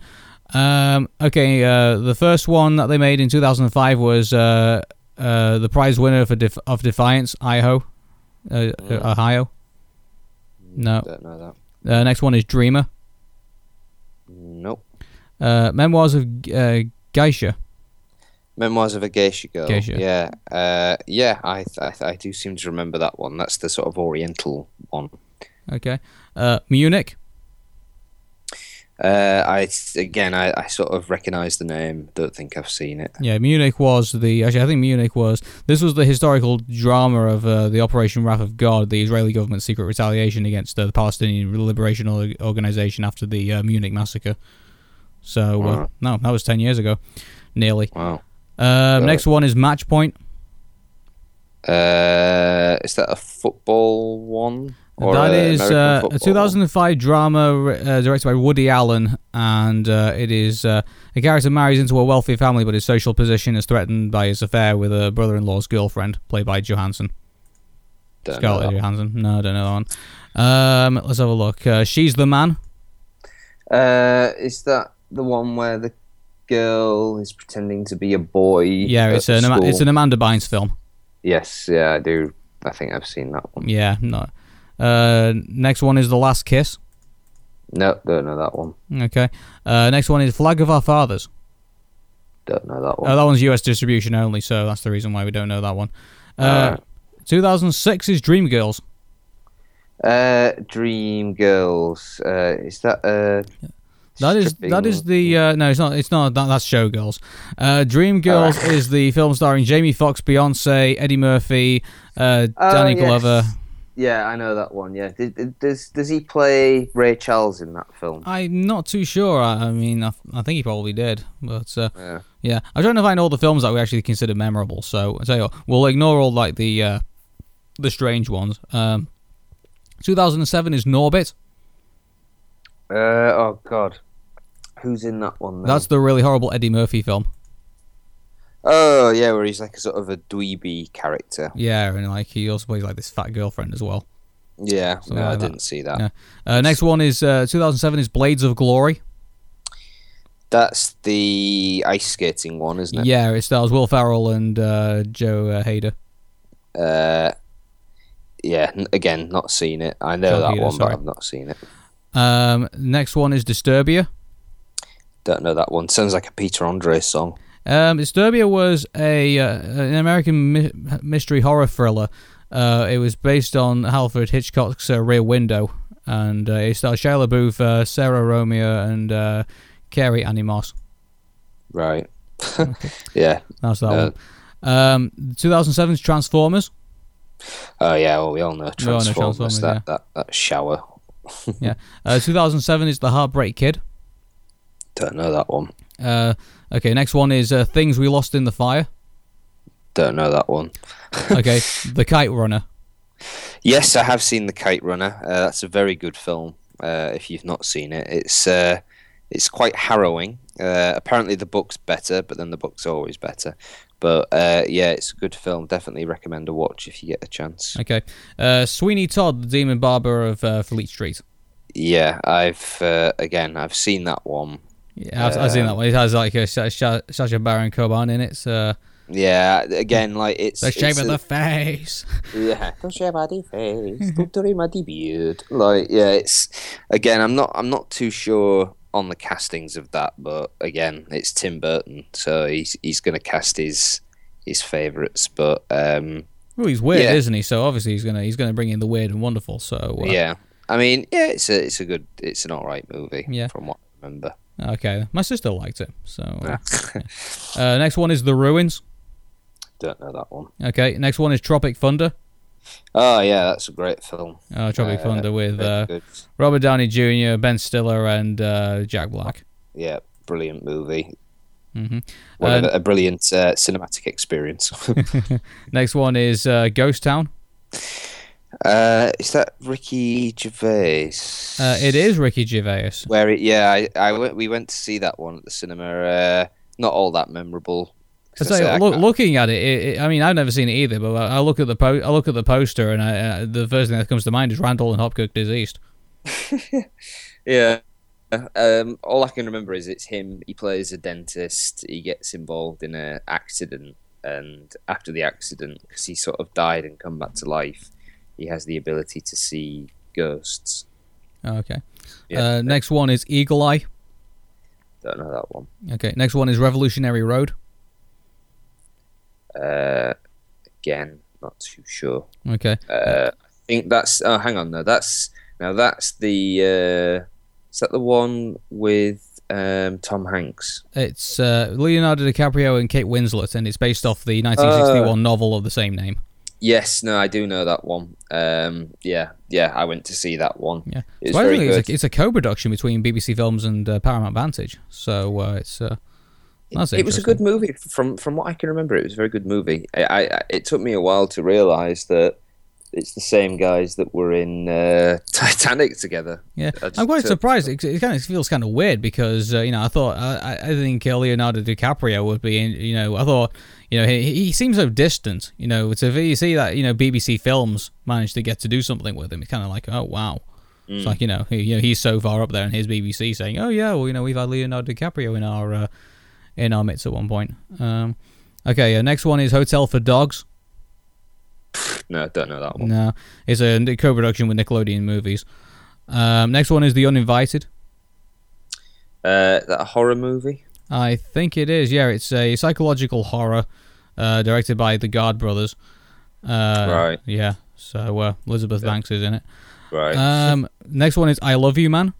Um, okay, uh, the first one that they made in 2005 was uh, uh, the prize winner for Def- of Defiance, Iho, uh, uh, Ohio. No. Don't know that. Uh, next one is Dreamer. Nope. Uh, Memoirs of uh, Geisha. Memoirs of a Geisha Girl. Geisha. Yeah. Uh, yeah, I, I I do seem to remember that one. That's the sort of Oriental one. Okay. Uh, Munich. Uh, I again, I, I sort of recognise the name. Don't think I've seen it. Yeah, Munich was the actually I think Munich was this was the historical drama of uh, the Operation Wrath of God, the Israeli government's secret retaliation against uh, the Palestinian Liberation Organization after the uh, Munich massacre. So uh, Wow. no, that was ten years ago, nearly. Wow. Uh, next one is Match Point. Uh, is that a football one? Or that a is uh, a 2005 drama uh, directed by Woody Allen, and uh, it is uh, a character marries into a wealthy family, but his social position is threatened by his affair with a brother-in-law's girlfriend, played by Johansson. Don't Scarlett. Johansson. No, I don't know that one. Um, let's have a look. Uh, She's the man. Uh, is that the one where the girl is pretending to be a boy? Yeah, it's an Ama- it's an Amanda Bynes film. Yes, yeah, I do. I think I've seen that one. Yeah, no. Uh, next one is The Last Kiss. No, don't know that one. Okay. Uh, next one is Flag of Our Fathers. Don't know that one. Oh, that one's US distribution only, so that's the reason why we don't know that one. Uh, Alright. 2006 is Dreamgirls. Uh, Dream Girls. Uh, is that uh? That is that is the uh, no, it's not. It's not. That, that's Showgirls. Uh, Dreamgirls is the film starring Jamie Foxx, Beyonce, Eddie Murphy, uh, Oh, Danny yes. Glover. Yeah, I know that one. Yeah, does does he play Ray Charles in that film? I'm not too sure. I, I mean, I, I think he probably did, but uh, Yeah. yeah, I'm trying to find all the films that we actually consider memorable. So I tell you what, we'll ignore all like the uh, the strange ones. Um, 2007 is Norbit. Uh, oh God, who's in that one? Then? That's the really horrible Eddie Murphy film. Oh yeah, where he's like a sort of a dweeby character. Yeah, and like he also plays like this fat girlfriend as well. Yeah, no, I that. didn't see that. Yeah. Uh, next one is uh, 2007 is Blades of Glory. That's the ice skating one, isn't it? Yeah, it stars Will Ferrell and uh, Joe uh, Hader. Uh, yeah. Again, not seen it. I know John that Peter, one, sorry. but I've not seen it. Um, next one is Disturbia. Don't know that one. Sounds like a Peter Andre song. Um, Disturbia was a uh, an American mi- mystery horror thriller. Uh, it was based on Alfred Hitchcock's uh, Rear Window, and uh, it stars Shia LaBeouf, uh, Sarah Romeo, and uh, Carrie Annie Moss. Right. yeah. That's that Uh, one. Um, 2007's Transformers. Oh yeah. Well, we all know all know Transformers. Transformers, that, yeah. that that shower. Yeah. Uh, 2007 is The Heartbreak Kid. Don't know that one. Okay, next one is uh, Things We Lost in the Fire. Don't know that one. Okay, The Kite Runner. Yes, I have seen the Kite Runner. Uh, that's a very good film. Uh, if you've not seen it, it's uh, it's quite harrowing. Uh, apparently, the book's better, but then the book's always better. But uh, yeah, it's a good film. Definitely recommend a watch if you get a chance. Okay, uh, Sweeney Todd, the Demon Barber of uh, Fleet Street. Yeah, I've uh, again I've seen that one. Yeah, I've, I've seen that one. It has like a Sacha Baron Cohen in it. So Yeah, again like it's the shape it's of a- the face. Yeah, don't share my face, don't my beard. Like, yeah, it's again. I'm not. I'm not too sure on the castings of that, but again, it's Tim Burton, so he's he's going to cast his his favorites. But um, Well, he's weird, Yeah. isn't he? So obviously he's gonna he's gonna bring in the weird and wonderful. So uh, yeah, I mean, yeah, it's a it's a good, it's an all right movie. Yeah. from what I remember. Okay, my sister liked it. So uh, uh, next one is The Ruins. Don't know that one. Okay, next one is Tropic Thunder. Oh yeah, that's a great film. Uh, Tropic Uh, Thunder with uh. Robert Downey Jr., Ben Stiller, and uh, Jack Black. Yeah, brilliant movie. Mm-hmm. A, a brilliant uh, cinematic experience. Next one is uh, Ghost Town. Uh, is that Ricky Gervais? Uh, it is Ricky Gervais. Where it, yeah, I, I went, we went to see that one at the cinema. Uh, not all that memorable. I 'Cause say, I say look, looking at it, it, it, I mean, I've never seen it either, but I I look at the po- I look at the poster, and I, uh, the first thing that comes to mind is Randall and Hopkirk deceased. Yeah. Um, all I can remember is it's him. He plays a dentist. He gets involved in an accident, and after the accident, because he sort of died and come back to life, he has the ability to see ghosts. Okay. Yeah. Uh, next one is Eagle Eye. Don't know that one. Okay. Next one is Revolutionary Road. Uh, again, not too sure. Okay. Uh, I think that's. Oh, hang on. No, that's now that's the. Uh, is that the one with um, Tom Hanks? It's uh, Leonardo DiCaprio and Kate Winslet, and it's based off the 1961 Uh. novel of the same name. Yes, no, I do know that one. Um, yeah, yeah, I went to see that one. Yeah. It's very good. it's a, it's a co-production between BBC Films and uh, Paramount Vantage. So uh, it's uh, that's it was a good movie from from what I can remember. It was a very good movie. I, I it took me a while to realize that it's the same guys that were in uh, Titanic together. Yeah, I just I'm quite took- surprised. It, it kind of feels kind of weird because uh, you know I thought I, I I think uh, Leonardo DiCaprio would be in. You know I thought you know he, he seems so distant. You know to you see that you know BBC Films managed to get to do something with him. It's kind of like oh wow. Mm. It's like you know he, you know he's so far up there and his BBC saying oh yeah well you know we've had Leonardo DiCaprio in our uh, in our midst at one point. Um, okay, uh, next one is Hotel for Dogs. No, don't know that one. No, it's a co-production with Nickelodeon movies. Um, next one is The Uninvited. Uh, that a horror movie? I think it is. Yeah, it's a psychological horror uh, directed by the Guard brothers. Uh, Right. Yeah. So uh, Elizabeth Banks is in it. Right. Um, next one is I Love You Man.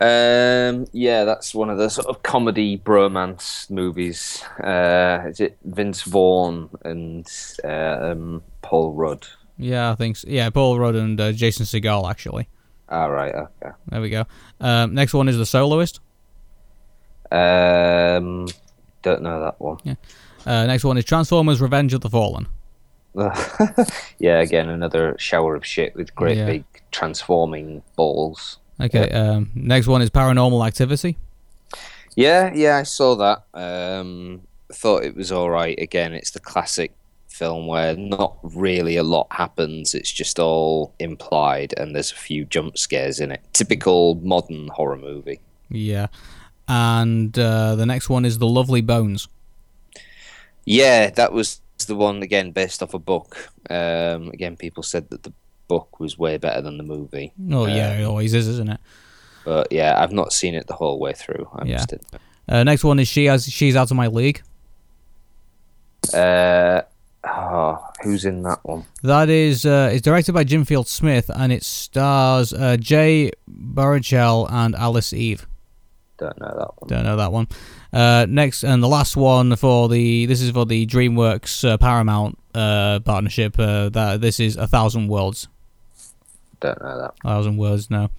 Um, yeah, that's one of the sort of comedy bromance movies. Uh, is it Vince Vaughn and uh, um, Paul Rudd? Yeah, I think. So. Yeah, Paul Rudd and uh, Jason Segel actually. All right. Okay. There we go. Um, next one is The Soloist. Um, don't know that one. Uh, next one is Transformers: Revenge of the Fallen. yeah, again another shower of shit with great Yeah. big transforming balls. Okay. Um, next one is Paranormal Activity. Yeah, yeah, I saw that. Um, thought it was all right. Again, it's the classic film where not really a lot happens. It's just all implied, and there's a few jump scares in it. Typical modern horror movie. Yeah. And uh, the next one is The Lovely Bones. Yeah, that was the one again based off a book. Um, again, people said that the book was way better than the movie. Oh yeah, it always is, isn't it? But yeah, I've not seen it the whole way through. I Yeah. Uh, next one is She has She's Out of My League. Uh, oh, who's in that one? That is uh, it's directed by Jim Field Smith and it stars uh, Jay Baruchel and Alice Eve. Don't know that one. Don't know that one. Uh, next and the last one for the this is for the DreamWorks uh, Paramount uh, partnership. Uh, that this is a thousand worlds. Don't know that. thousand words no.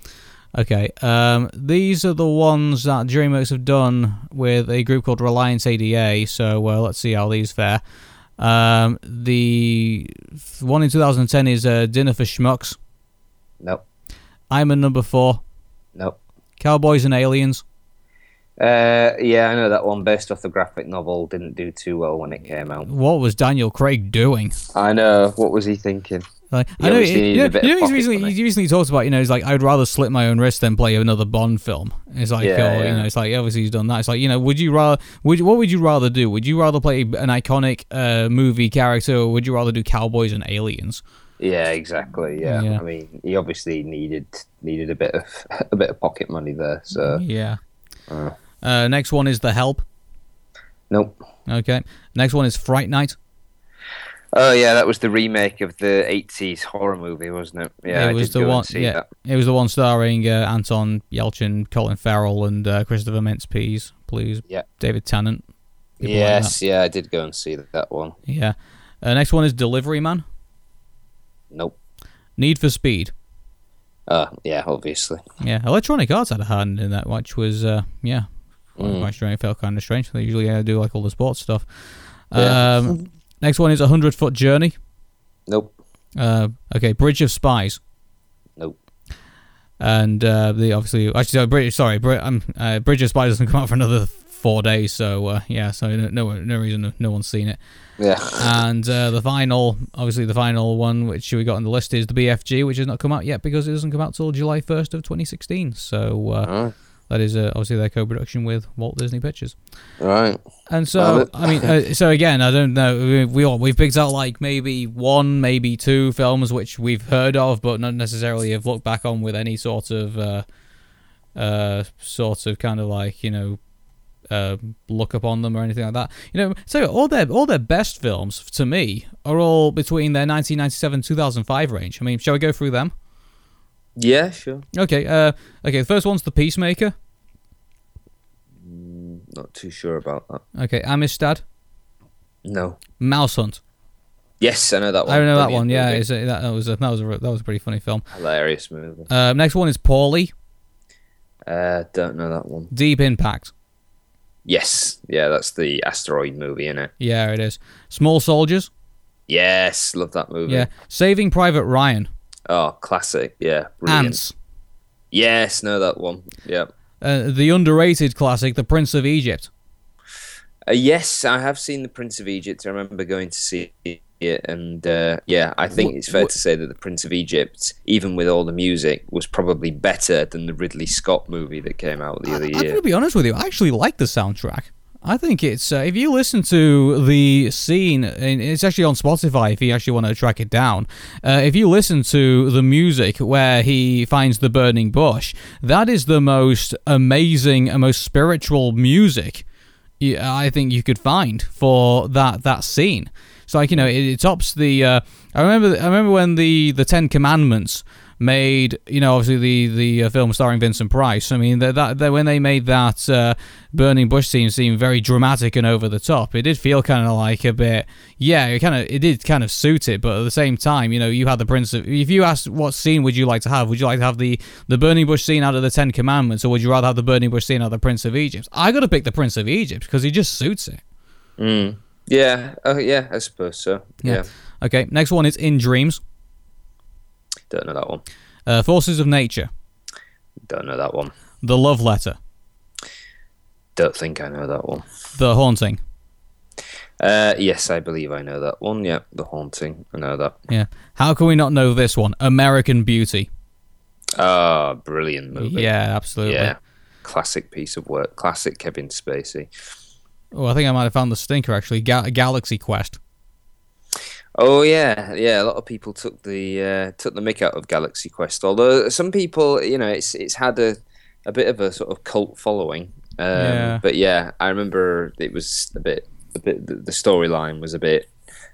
Okay. Um, these are the ones that DreamWorks have done with a group called Reliance ADA. So uh, let's see how these fare. Um, the one in 2010 is uh, Dinner for Schmucks. Nope. I'm a number four. Nope. Cowboys and Aliens. Uh, yeah, I know that one based off the graphic novel didn't do too well when it came out. What was Daniel Craig doing? I know. What was he thinking? Like, I know, you know, you know he's recently, he recently talked about, you know, he's like, I'd rather slit my own wrist than play another Bond film. It's like, Yeah, oh, you know, it's like obviously he's done that. It's like, you know, would you rather, would what would you rather do? Would you rather play an iconic uh, movie character, or would you rather do Cowboys and Aliens? Yeah, exactly. Yeah. Yeah. I mean, he obviously needed needed a bit of a bit of pocket money there. So Yeah. Uh, next one is The Help. nope. Okay. Next one is Fright Night. Oh yeah, that was the remake of the '80s horror movie, wasn't it? Yeah, it I was did the go one. and see Yeah, that. it was the one starring uh, Anton Yelchin, Colin Farrell, and uh, Christopher Mintz-Plasse. Please, Yeah. David Tennant. people like Yes, yeah, I did go and see that, that one. Yeah. Uh, next one is Delivery Man. Nope. Need for Speed. Uh, yeah, obviously. Yeah, Electronic Arts had a hand in that, which was uh, yeah, Quite strange. Felt kind of strange. They usually uh, do like all the sports stuff. Yeah. Um, next one is a hundred foot journey. Nope. Uh, okay, Bridge of Spies. Nope. And uh, the obviously actually sorry, Bridge, sorry, Bri- um, uh, Bridge of Spies doesn't come out for another four days. So uh, yeah, so no no no reason no one's seen it. Yeah. And uh, the final, obviously the final one which we got on the list is the BFG, which has not come out yet because it doesn't come out till July first of 2016. So uh. That is uh, obviously their co-production with Walt Disney Pictures. Right. And so, I mean, uh, so again, I don't know. We, we all we've picked out like maybe one, maybe two films which we've heard of, but not necessarily have looked back on with any sort of, uh, uh, sort of kind of like you know, uh, look upon them or anything like that. You know, so all their all their best films to me are all between their 1997 2005 range. I mean, shall we go through them? Yeah, sure. Okay. Uh, okay. The first one's The Peacemaker. Not too sure about that. Okay, Amistad, No. Mouse Hunt. Yes, I know that one. I know that Brilliant one. Yeah, a, that, that was a, that was a, that was a pretty funny film. hilarious movie. Uh, next one is Paulie, Uh, don't know that one. Deep Impact. Yes, yeah, that's the asteroid movie, is it? Yeah, it is. Small Soldiers. Yes, love that movie. Yeah. Saving Private Ryan. Oh, classic. Yeah, brilliant. Antz. Yes, know that one. Yeah. Uh, the underrated classic, The Prince of Egypt. Uh, yes, I have seen The Prince of Egypt. I remember going to see it, and uh, yeah, I think Wh- it's fair wh- to say that The Prince of Egypt, even with all the music, was probably better than the Ridley Scott movie that came out the other year. I'm going to be honest with you. I actually like the soundtrack. I think it's uh, if you listen to the scene, and it's actually on Spotify. If you actually want to track it down, uh, if you listen to the music where he finds the burning bush, that is the most amazing and most spiritual music I think you could find for that that scene. It's like you know, it, it tops the. Uh, I remember. I remember when the the Ten Commandments made. You know, obviously the the uh, film starring Vincent Price. I mean, that that, that when they made that uh, burning bush scene seem very dramatic and over the top. It did feel kind of like a bit. Yeah, it kind of it did kind of suit it, but at the same time, you know, you had the Prince of. If you asked what scene would you like to have, would you like to have the the burning bush scene out of the Ten Commandments, or would you rather have the burning bush scene out of the Prince of Egypt? I got to pick the Prince of Egypt because he just suits it. Mm. Yeah, oh yeah, I suppose so. Yeah. Yeah, Okay, next one is In Dreams. Don't know that one. Uh, Forces of Nature. Don't know that one. The Love Letter. Don't think I know that one. The Haunting. Uh, yes, I believe I know that one. Yeah, The Haunting. I know that. Yeah. How can we not know this one? American Beauty. Ah, brilliant movie. Yeah, absolutely. Yeah. Classic piece of work. Classic Kevin Spacey. Oh, I think I might have found the stinker actually. Ga- Galaxy Quest. Oh yeah, yeah. A lot of people took the uh, took the mick out of Galaxy Quest. Although some people, you know, it's it's had a, a bit of a sort of cult following. Um, Yeah. But yeah, I remember it was a bit a bit. The storyline was a bit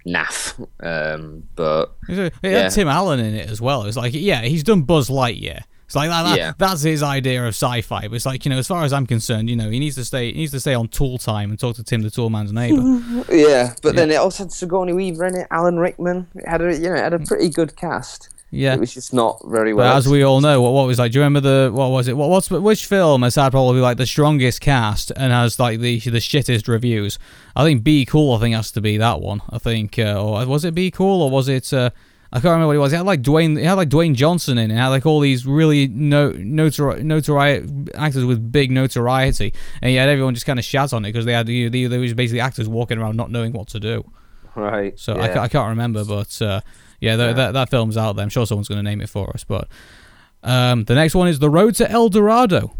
naff. Um, but It had Yeah. Tim Allen in it as well. It's like, yeah, he's done Buzz Lightyear. It's like that, that- Yeah. that's his idea of sci-fi. But it's like, you know, as far as I'm concerned, you know, he needs to stay he needs to stay on tool time and talk to Tim the Toolman's neighbor. yeah, but then it also had Sigourney Weaver in it, Alan Rickman. It had a you know it had a pretty good cast. Yeah. It was just not very But well. as we all know, what what was like? Do you remember the what was it? What what's which film has had probably like the strongest cast and has like the the shittest reviews? I think Be Cool. I think has to be that one. I think, uh, or was it Be Cool or was it? Uh, I can't remember what it was. It had like Dwayne. It had like Dwayne Johnson in it. Had like all these really no notori- notori- actors with big notoriety, and yet everyone just kind of shouts on it because they had you know, they, they were just basically actors walking around not knowing what to do. right. So yeah. I, I can't remember, but uh, yeah, th- That, that film's out there. I'm sure someone's going to name it for us. But um, the next one is The Road to El Dorado.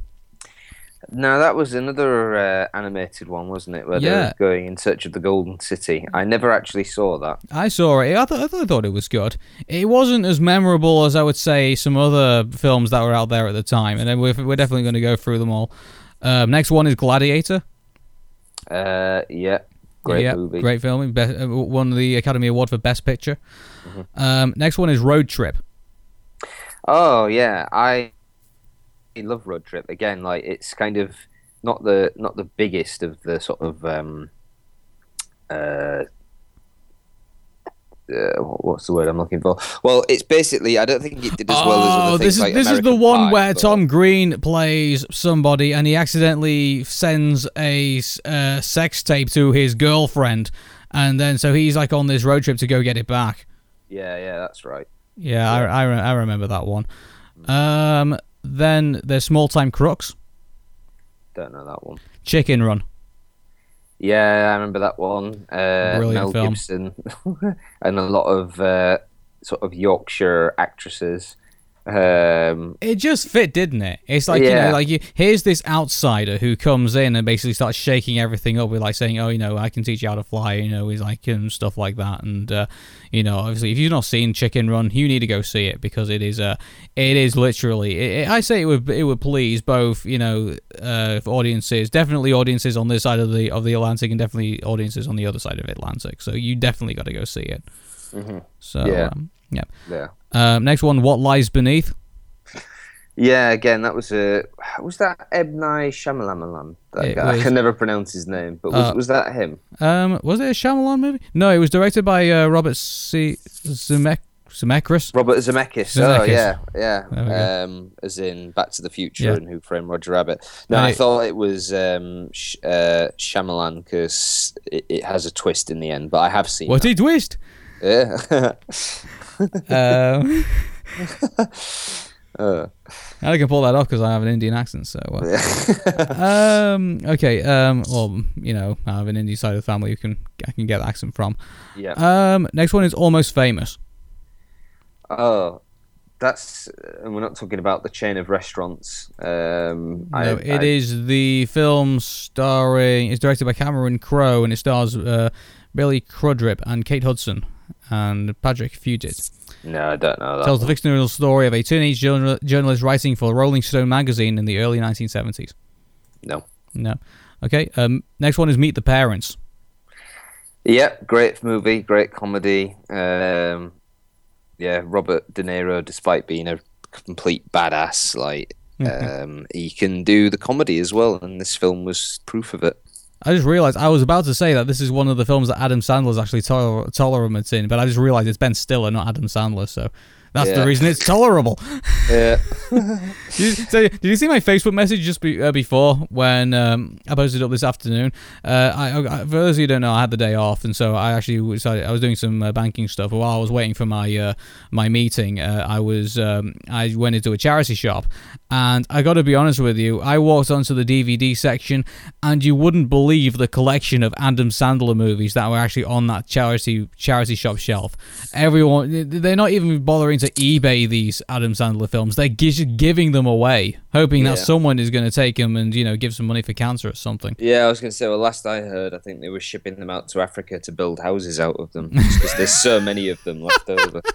Now that was another uh, animated one, wasn't it? Where they Yeah. were going in search of the Golden City. I never actually saw that. I saw it. I, th- I, th- I thought it was good. It wasn't as memorable as I would say some other films that were out there at the time, and then we're, we're definitely going to go through them all. Um, next one is Gladiator. Uh, yeah, great yeah, movie. Great film. Uh, won the Academy Award for Best Picture. Um, next one is Road Trip. Oh yeah, I love Road Trip. Again, like it's kind of not the not the biggest of the sort of um, uh, uh, what's the word I'm looking for? Well, it's basically I don't think it did as well as other Oh, things this is like this is the American one Pie, where but- Tom Green plays somebody and he accidentally sends a uh, sex tape to his girlfriend, and then so he's like on this road trip to go get it back. Yeah, yeah, that's right. Yeah, I, I, re- I remember that one. Um, then there's Small Time Crooks, Don't know that one. Chicken Run. Yeah, I remember that one. Uh, Brilliant Mel film. Gibson and a lot of uh, sort of Yorkshire actresses. Um, It just fit, didn't it? It's like you know, like you here's this outsider who comes in and basically starts shaking everything up with like saying, "Oh, you know, I can teach you how to fly," you know, he's like and stuff like that. And uh, you know, obviously, if you've not seen Chicken Run, you need to go see it because it is uh, it is literally. It, it- I say it would it would please both you know uh, audiences, definitely audiences on this side of the of the Atlantic, and definitely audiences on the other side of Atlantic. So you definitely got to go see it. So Yeah. um, yeah. yeah. Um, next one, What Lies Beneath. Yeah, again, that was a was that Ebnai Shamalaman? That guy? was- I can never pronounce his name, but was, Uh, was that him? Um, was it a Shyamalan movie? No, it was directed by uh, Robert C. Zemek- Zemeckis. Robert Zemeckis. Zemeckis. Oh yeah, yeah. There we go. Um, as in Back to the Future Yeah. and Who Framed Roger Rabbit. No, And I thought it was um, Sh- uh, Shyamalan because it, it has a twist in the end. But I have seen. What that. a twist! Yeah. Um, Uh, I can pull that off because I have an Indian accent. So, uh, um, okay. Um, well, you know, I have an Indian side of the family. You can I can get the accent from. yeah. Um, next one is Almost Famous. oh, that's. And we're not talking about the chain of restaurants. Um, No, it is the film starring. It's directed by Cameron Crowe and it stars uh, Billy Crudup and Kate Hudson and Patrick Fugit. No, I don't know that. tells the fictional story of a teenage journal- journalist writing for Rolling Stone magazine in the early 1970s. No. No. Okay. Um, next one is Meet the Parents. Yeah, great movie, great comedy. Um, yeah, Robert De Niro, despite being a complete badass, like um, he can do the comedy as well, and this film was proof of it. I just realized I was about to say that this is one of the films that Adam Sandler's actually tol- tolerant in, but I just realized it's Ben Stiller, not Adam Sandler. So that's the reason it's tolerable. Yeah, Did you, so, did you see my Facebook message just be, uh, before when um, I posted up this afternoon? Uh, I, I, for those of you who don't know, I had the day off, and so I actually decided I was doing some uh, banking stuff. While I was waiting for my uh, my meeting, uh, I was um, I went into a charity shop, and I got to be honest with you, I walked onto the DVD section, and you wouldn't believe the collection of Adam Sandler movies that were actually on that charity charity shop shelf. Everyone, they're not even bothering to eBay these Adam Sandler films. They're gi- giving them away, hoping that Yeah. someone is going to take them and you know give some money for cancer or something. yeah. I was gonna say. Well, last I heard, I think they were shipping them out to Africa to build houses out of them because there's so many of them left over.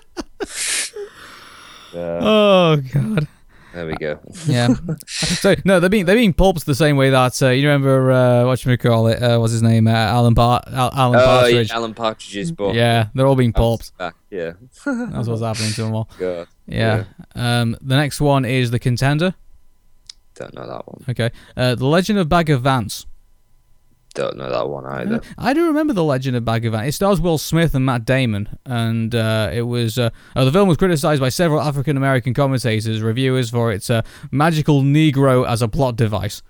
Uh, Oh God. There we go. Yeah. so no, they're being they're being pulped the same way that uh, you remember uh, what you call it? Uh, what's his name? Uh, Alan Par- Al- Alan Oh, yeah, Partridge. Alan Partridge's book. Yeah, they're all being pulped. Yeah. That's what's happening to them all. God. Yeah. Um, the next one is the contender. Don't know that one. Okay. Uh, the Legend of Bagger Vance. Don't know that one either. I do remember the Legend of Vance. It stars Will Smith and Matt Damon, and uh, it was uh, oh, the film was criticized by several African American commentators, reviewers for its uh, magical Negro as a plot device.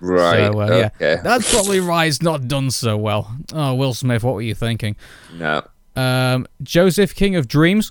Right. So, uh, okay. yeah, that's probably why it's not done so well. Oh, Will Smith, what were you thinking? No. Um, Joseph, King of Dreams.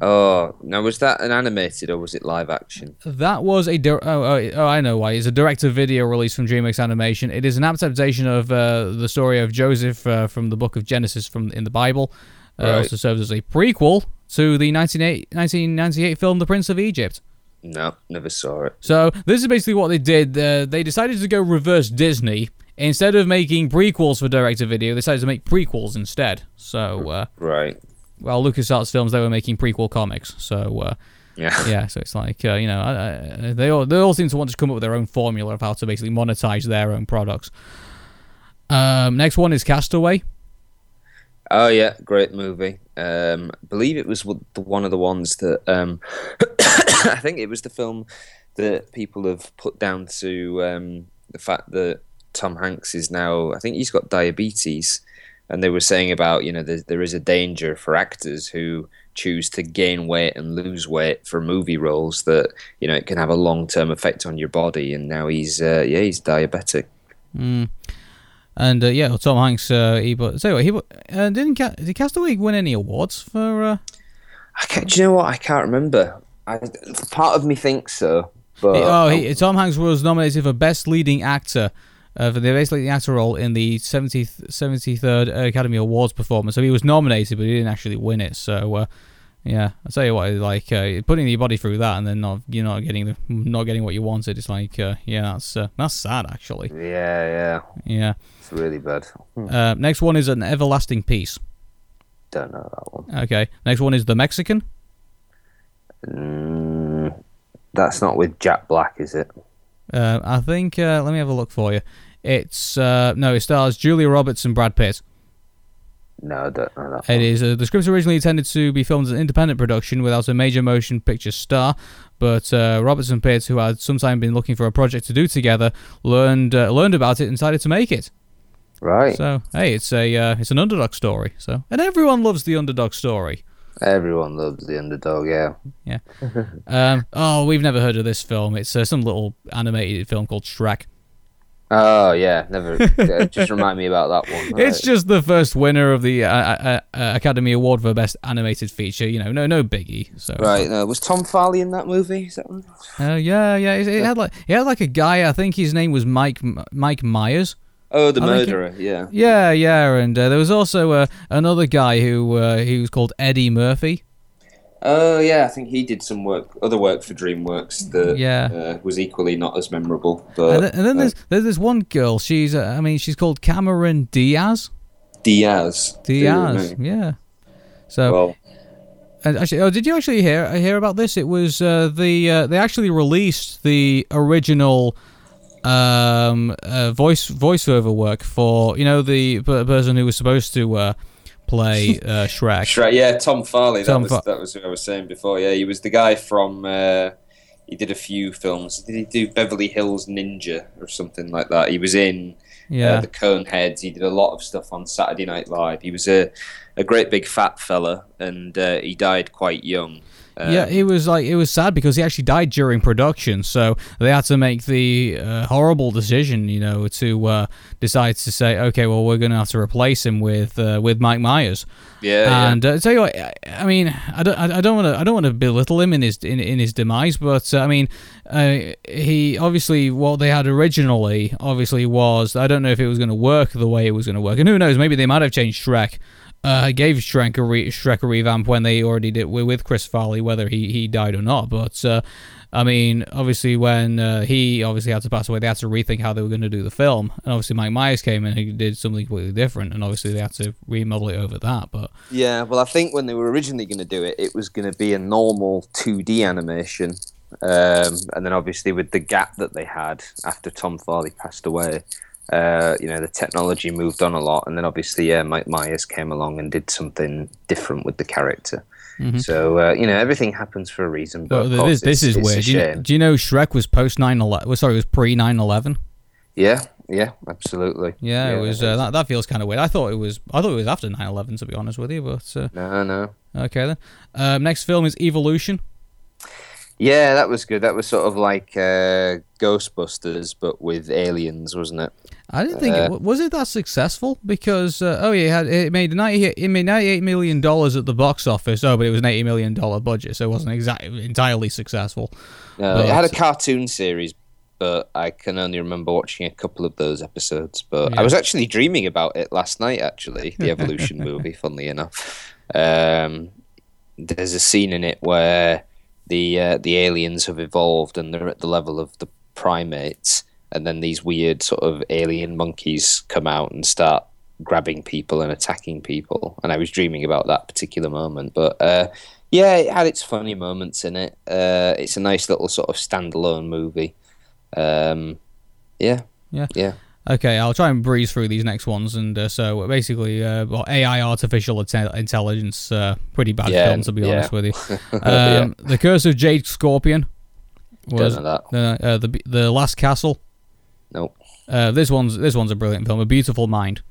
Oh, now was that an animated or was it live action? That was a dir- oh, oh oh I know why. It's a direct-to-video release from DreamWorks Animation. It is an adaptation of uh, the story of Joseph uh, from the Book of Genesis from in the Bible. Uh, Right. Also serves as a prequel to the 1998 1998 film The Prince of Egypt. No, never saw it. So this is basically what they did. Uh, they decided to go reverse Disney. Instead of making prequels for direct-to-video, they decided to make prequels instead. So, uh, Right. Well, LucasArts films they were making prequel comics. So. Uh, Yeah. yeah, so it's like uh, you know, uh, uh, they all they all seem to want to come up with their own formula of how to basically monetize their own products. Um, next one is Castaway. Oh yeah, great movie. Um, I believe it was the one of the ones that um, I think it was the film that people have put down to um, the fact that Tom Hanks is now. I think he's got diabetes, and they were saying about you know there, there is a danger for actors who choose to gain weight and lose weight for movie roles that you know it can have a long term effect on your body. And now he's uh, yeah he's diabetic. And uh, yeah, well, Tom Hanks. Uh, he but so he uh, didn't ca- did Castaway win any awards for? Uh, I can't, do you know what? I can't remember. I, part of me thinks so, but oh, he, Tom Hanks was nominated for Best Leading Actor. Uh, for the Leading Actor role in the 70th, 73rd Academy Awards performance. So he was nominated, but he didn't actually win it. So, uh, yeah, I'll tell you what, like uh, putting your body through that and then not you're not getting the not getting what you wanted. It's like, uh, yeah, that's uh, that's sad actually. yeah, yeah, Yeah. it's really bad. Hmm, Uh, next one is an everlasting piece. Don't know that one. Okay. Next one is the Mexican. Mm, that's not with Jack Black, is it? Uh, I think. Uh, let me have a look for you. It's uh, no, it stars Julia Roberts and Brad Pitt. No, I don't know that. It is uh, the script originally intended to be filmed as an independent production without a major motion picture star, but uh, Roberts and Pitt, who had sometime been looking for a project to do together, learned uh, learned about it and decided to make it. Right. So hey, it's a uh, it's an underdog story. So and everyone loves the underdog story. Everyone loves the underdog. Yeah. Yeah. um, oh, we've never heard of this film. It's uh, some little animated film called Shrek. Oh yeah. Never. uh, just remind me about that one. It's Right. just the first winner of the uh, uh, uh, Academy Award for Best Animated Feature. You know, no, no biggie. So right. No, was Tom Farley in that movie? Is that one? Uh, yeah, yeah. It, it had like it had like a guy. I think his name was Mike Mike Myers. Oh, the I think it- murderer. Yeah. Yeah, yeah. And uh, there was also uh, another guy who uh, he was called Eddie Murphy. Oh yeah, I think he did some work, other work for DreamWorks that Yeah. uh, was equally not as memorable. But And, then- and then uh, there's there's this one girl. She's uh, I mean she's called Cameron Diaz. Diaz. Diaz. Yeah. So Well, And actually, oh, did you actually hear hear about this? It was uh, the uh, they actually released the original um, uh, voice voiceover work for you know the person who was supposed to uh, play uh, Shrek. Shrek, yeah, Tom Farley. That was Fa- that was who I was saying before. Yeah, he was the guy from. Uh, he did a few films. Did he do Beverly Hills Ninja or something like that? He was in Yeah. uh, the Coneheads. He did a lot of stuff on Saturday Night Live. He was a a great big fat fella, and uh, he died quite young. Uh, yeah, it was like it was sad because he actually died during production, so they had to make the uh, horrible decision, you know, to uh, decide to say, okay, well, we're going to have to replace him with uh, with Mike Myers. yeah, yeah. And uh, tell you what, I, mean, I don't, I don't want to, I don't want to belittle him in his in, in his demise, but uh, I mean, uh, he obviously what they had originally obviously was I don't know if it was going to work the way it was going to work, and who knows, maybe they might have changed Shrek. Uh, gave Shrek a, re- Shrek a revamp when they already did with Chris Farley, whether he, he died or not. But uh, I mean, obviously, when uh, he obviously had to pass away, they had to rethink how they were going to do the film. And obviously, Mike Myers came in, and he did something completely different, and obviously they had to remodel it over that. But Yeah, well, I think when they were originally going to do it, it was going to be a normal 2D animation. Um, and then obviously with the gap that they had after Tom Farley passed away, uh, you know, the technology moved on a lot. And then obviously, yeah, Mike Myers came along and did something different with the character. So, uh, you know, everything happens for a reason. But this, this is weird. Do you, know, do you know Shrek was post 9 11? Well, sorry, it was pre 9 11. Yeah, yeah, absolutely. Yeah, it was. Uh, that, that feels kind of weird. I thought it was. I thought it was after 9 11, to be honest with you. But uh, No, no. okay then. Um, next film is Evolution. Yeah, that was good. That was sort of like uh, Ghostbusters, but with aliens, wasn't it? I didn't think Uh, it was it that successful because uh, oh yeah, it, had, it made ninety it made ninety eight million dollars at the box office. Oh, but it was an eighty million dollar budget, so it wasn't exactly entirely successful. No, it had a cartoon series, but I can only remember watching a couple of those episodes. But Yeah. I was actually dreaming about it last night. Actually, the Evolution movie. Funnily enough, um, there's a scene in it where the uh, the aliens have evolved and they're at the level of the primates, and then these weird sort of alien monkeys come out and start grabbing people and attacking people. And I was dreaming about that particular moment, but. Uh, yeah, it had its funny moments in it. Uh, it's a nice little sort of standalone movie. Um, yeah, Yeah. yeah. Okay, I'll try and breeze through these next ones. And uh, so basically, uh, well, AI, artificial inte- intelligence, uh, pretty bad Yeah, film to be yeah. honest with you. Um, The Curse of Jade Scorpion was that. uh, uh, the the Last Castle. Nope. Uh, this one's this one's a brilliant film, A Beautiful Mind.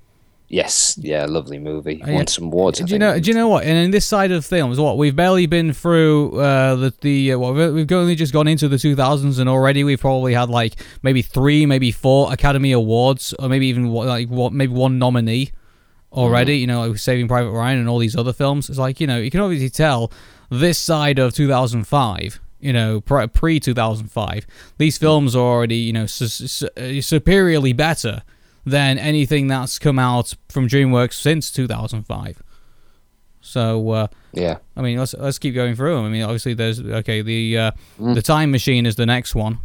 Yes, yeah, lovely movie. yeah. Won some awards. I Do you know? Do you know what? And in this side of films, what we've barely been through uh, the the uh, what we've only just gone into the 2000s, and already we've probably had like maybe three, maybe four Academy Awards, or maybe even like what maybe one nominee already. You know, like Saving Private Ryan and all these other films. It's like you know you can obviously tell this side of 2005. You know, pre 2005, these films are already you know su- su- uh, superiorly better than anything that's come out from DreamWorks since 2005. So uh, Yeah. I mean, let's let's keep going through 'em. I mean, obviously there's okay the uh, Mm. the Time Machine is the next one.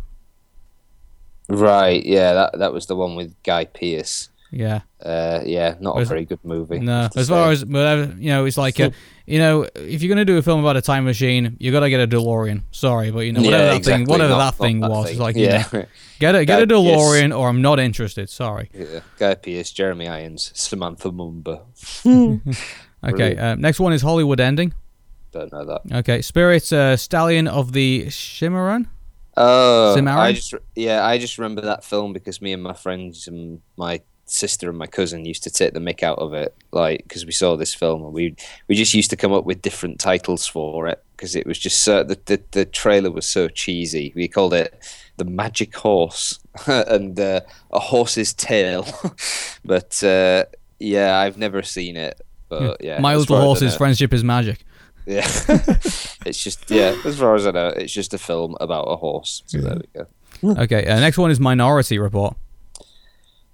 Right. Yeah. That that was the one with Guy Pearce. Yeah. Uh, yeah, not a very good movie. No, as far say. as uh, you know, it's like uh, you know, if you're gonna do a film about a time machine, you gotta get a DeLorean. Sorry, but you know, whatever Yeah, that exactly, thing, whatever not- that thing that was, thing. it's like you yeah. know, get a get a. DeLorean, or I'm not interested. Sorry. yeah. Guy Pearce, Jeremy Irons, Samantha Mumba. Okay, uh, next one is Hollywood Ending. Don't know that. Okay, Spirit uh, Stallion of the Cimarron. Oh? I just yeah, I just remember that film because me and my friends and my sister and my cousin used to take the mick out of it, like because we saw this film and we we just used to come up with different titles for it because it was just so the, the the trailer was so cheesy. We called it the Magic Horse and uh, a horse's tail, but uh, yeah, I've never seen it. But yeah, My as Little far as I Horse's Friendship is Magic. Yeah, it's just yeah. As far as I know, it's just a film about a horse. So there we go. Okay, uh, next one is Minority Report.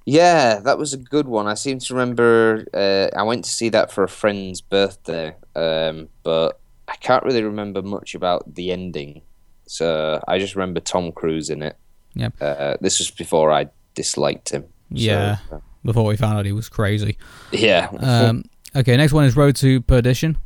Yeah, that was a good one. I seem to remember uh, I went to see that for a friend's birthday, um, but I can't really remember much about the ending. So I just remember Tom Cruise in it. Yep. Uh, this was before I disliked him. So, Yeah. uh, Before we found out he was crazy. yeah. Um, okay, next one is Road to Perdition.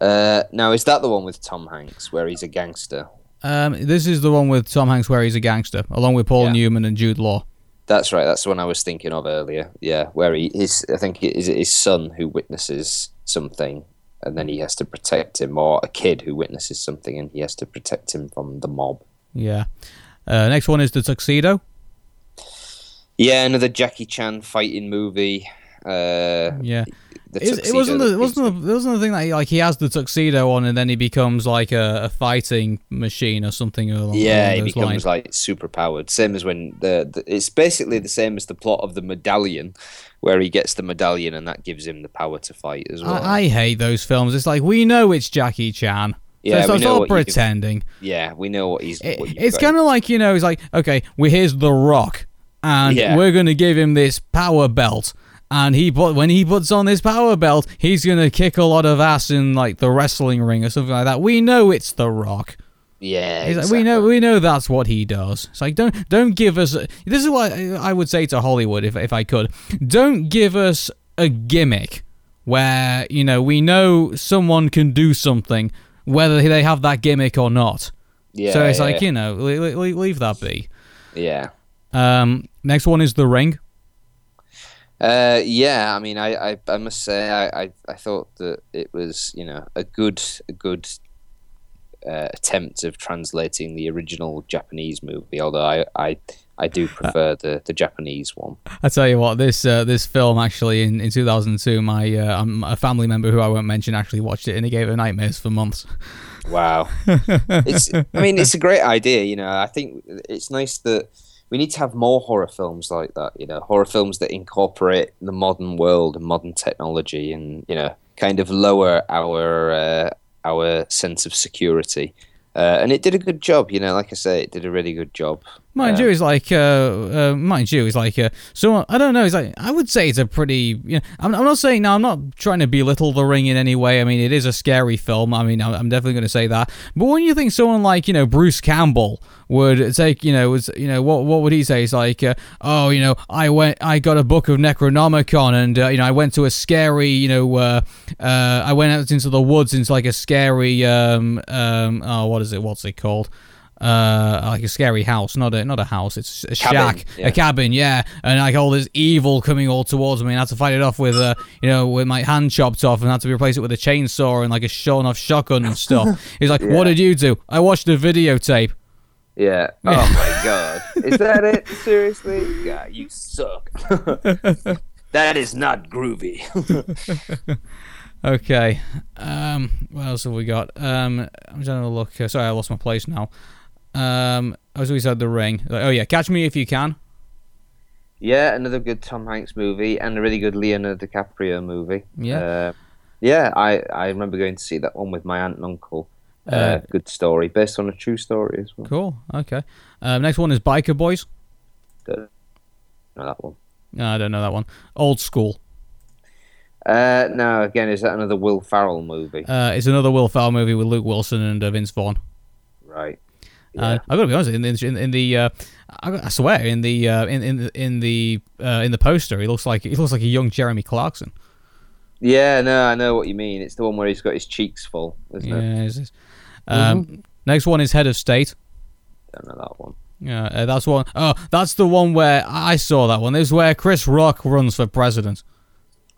uh, now, is that the one with Tom Hanks where he's a gangster? Um, this is the one with Tom Hanks where he's a gangster, along with Paul Yeah. Newman and Jude Law. That's right. That's the one I was thinking of earlier. Yeah, where he his I think it is his son who witnesses something, and then he has to protect him, or a kid who witnesses something, and he has to protect him from the mob. Yeah. Uh, next one is The Tuxedo. Yeah, another Jackie Chan fighting movie. Uh, Yeah. It, it wasn't the it wasn't the, it wasn't the thing that he, like he has the tuxedo on and then he becomes like a, a fighting machine or something along, Yeah, he becomes lines. like super powered. Same as when the, the it's basically the same as the plot of the medallion, where he gets the medallion and that gives him the power to fight as well. I, I hate those films. It's like we know it's Jackie Chan. Yeah, so we it's know not what you- pretending. yeah, we know what he's. It- what it's kind of like you know, it's like okay, well here's The Rock, and Yeah. we're gonna give him this power belt, and he put when he puts on this power belt, he's gonna kick a lot of ass in like the wrestling ring or something like that. We know it's The Rock. Yeah, It's like, we know we know that's what he does. It's like don't don't give us. A, this is what I would say to Hollywood if if I could. Don't give us a gimmick where you know we know someone can do something whether they have that gimmick or not. Yeah, so it's yeah, like you know le- le- leave that be. yeah. Um, next one is the ring. Uh, yeah, I mean, I, I, I must say, I, I, I thought that it was, you know, a good, a good uh, attempt of translating the original Japanese movie. Although I, I, I do prefer the, the Japanese one. I tell you what, this uh, this film actually in, in 2002, my uh, um, a family member who I won't mention actually watched it and he gave her nightmares for months. Wow, it's, I mean, it's a great idea. You know, I think it's nice that we need to have more horror films like that. You know, horror films that incorporate the modern world and modern technology, and you know, kind of lower our uh, our sense of security. Uh, and it did a good job. You know, like I say, it did a really good job. Mind you, it's like, uh, uh, mind you, it's like, uh, so I don't know. It's like I would say it's a pretty. You know, I'm, I'm not saying now. I'm not trying to belittle The Ring in any way. I mean, it is a scary film. I mean, I'm, I'm definitely going to say that. But when you think someone like you know Bruce Campbell would take, you know, was you know what what would he say? It's like, uh, oh, you know, I went, I got a book of Necronomicon, and uh, you know, I went to a scary, you know, uh, uh, I went out into the woods into like a scary, um, um, oh, what is it? What's it called? Uh like a scary house not a not a house it's a Cabin, shack yeah. a cabin yeah and like all this evil coming all towards me and I had to fight it off with uh you know with my hand chopped off and had to replace it with a chainsaw and like a showing off shotgun and stuff he's like what did you do I watched a videotape Yeah. Oh my god, is that it? Seriously? Yeah, you suck. That is not groovy. Okay. Um, what else have we got? Um, I'm just trying to look. Uh, sorry, I lost my place now. Um, as we said, The Ring. Oh yeah, Catch Me If You Can. yeah, another good Tom Hanks movie and a really good Leonardo DiCaprio movie. Yeah. Uh, yeah, I, I remember going to see that one with my aunt and uncle. Uh, Uh, good story, based on a true story as well. Cool. Okay. Um, next one is Biker Boys. Don't know that one. No, I don't know that one. Old School. Uh, no, again, is that another Will Ferrell movie? Uh, it's another Will Ferrell movie with Luke Wilson and uh, Vince Vaughn. right. Uh, I gotta be honest. In, the- in, in the, uh, I, I swear, in the, uh, in in the, in the, uh, in the poster, he looks like he looks like a young Jeremy Clarkson. Yeah, no, I know what you mean. It's the one where he's got his cheeks full, isn't it? Yeah. it's- Um, Next one is Head of State. Don't know that one. Yeah, uh, that's one oh that's the one where I saw that one. This is where Chris Rock runs for president.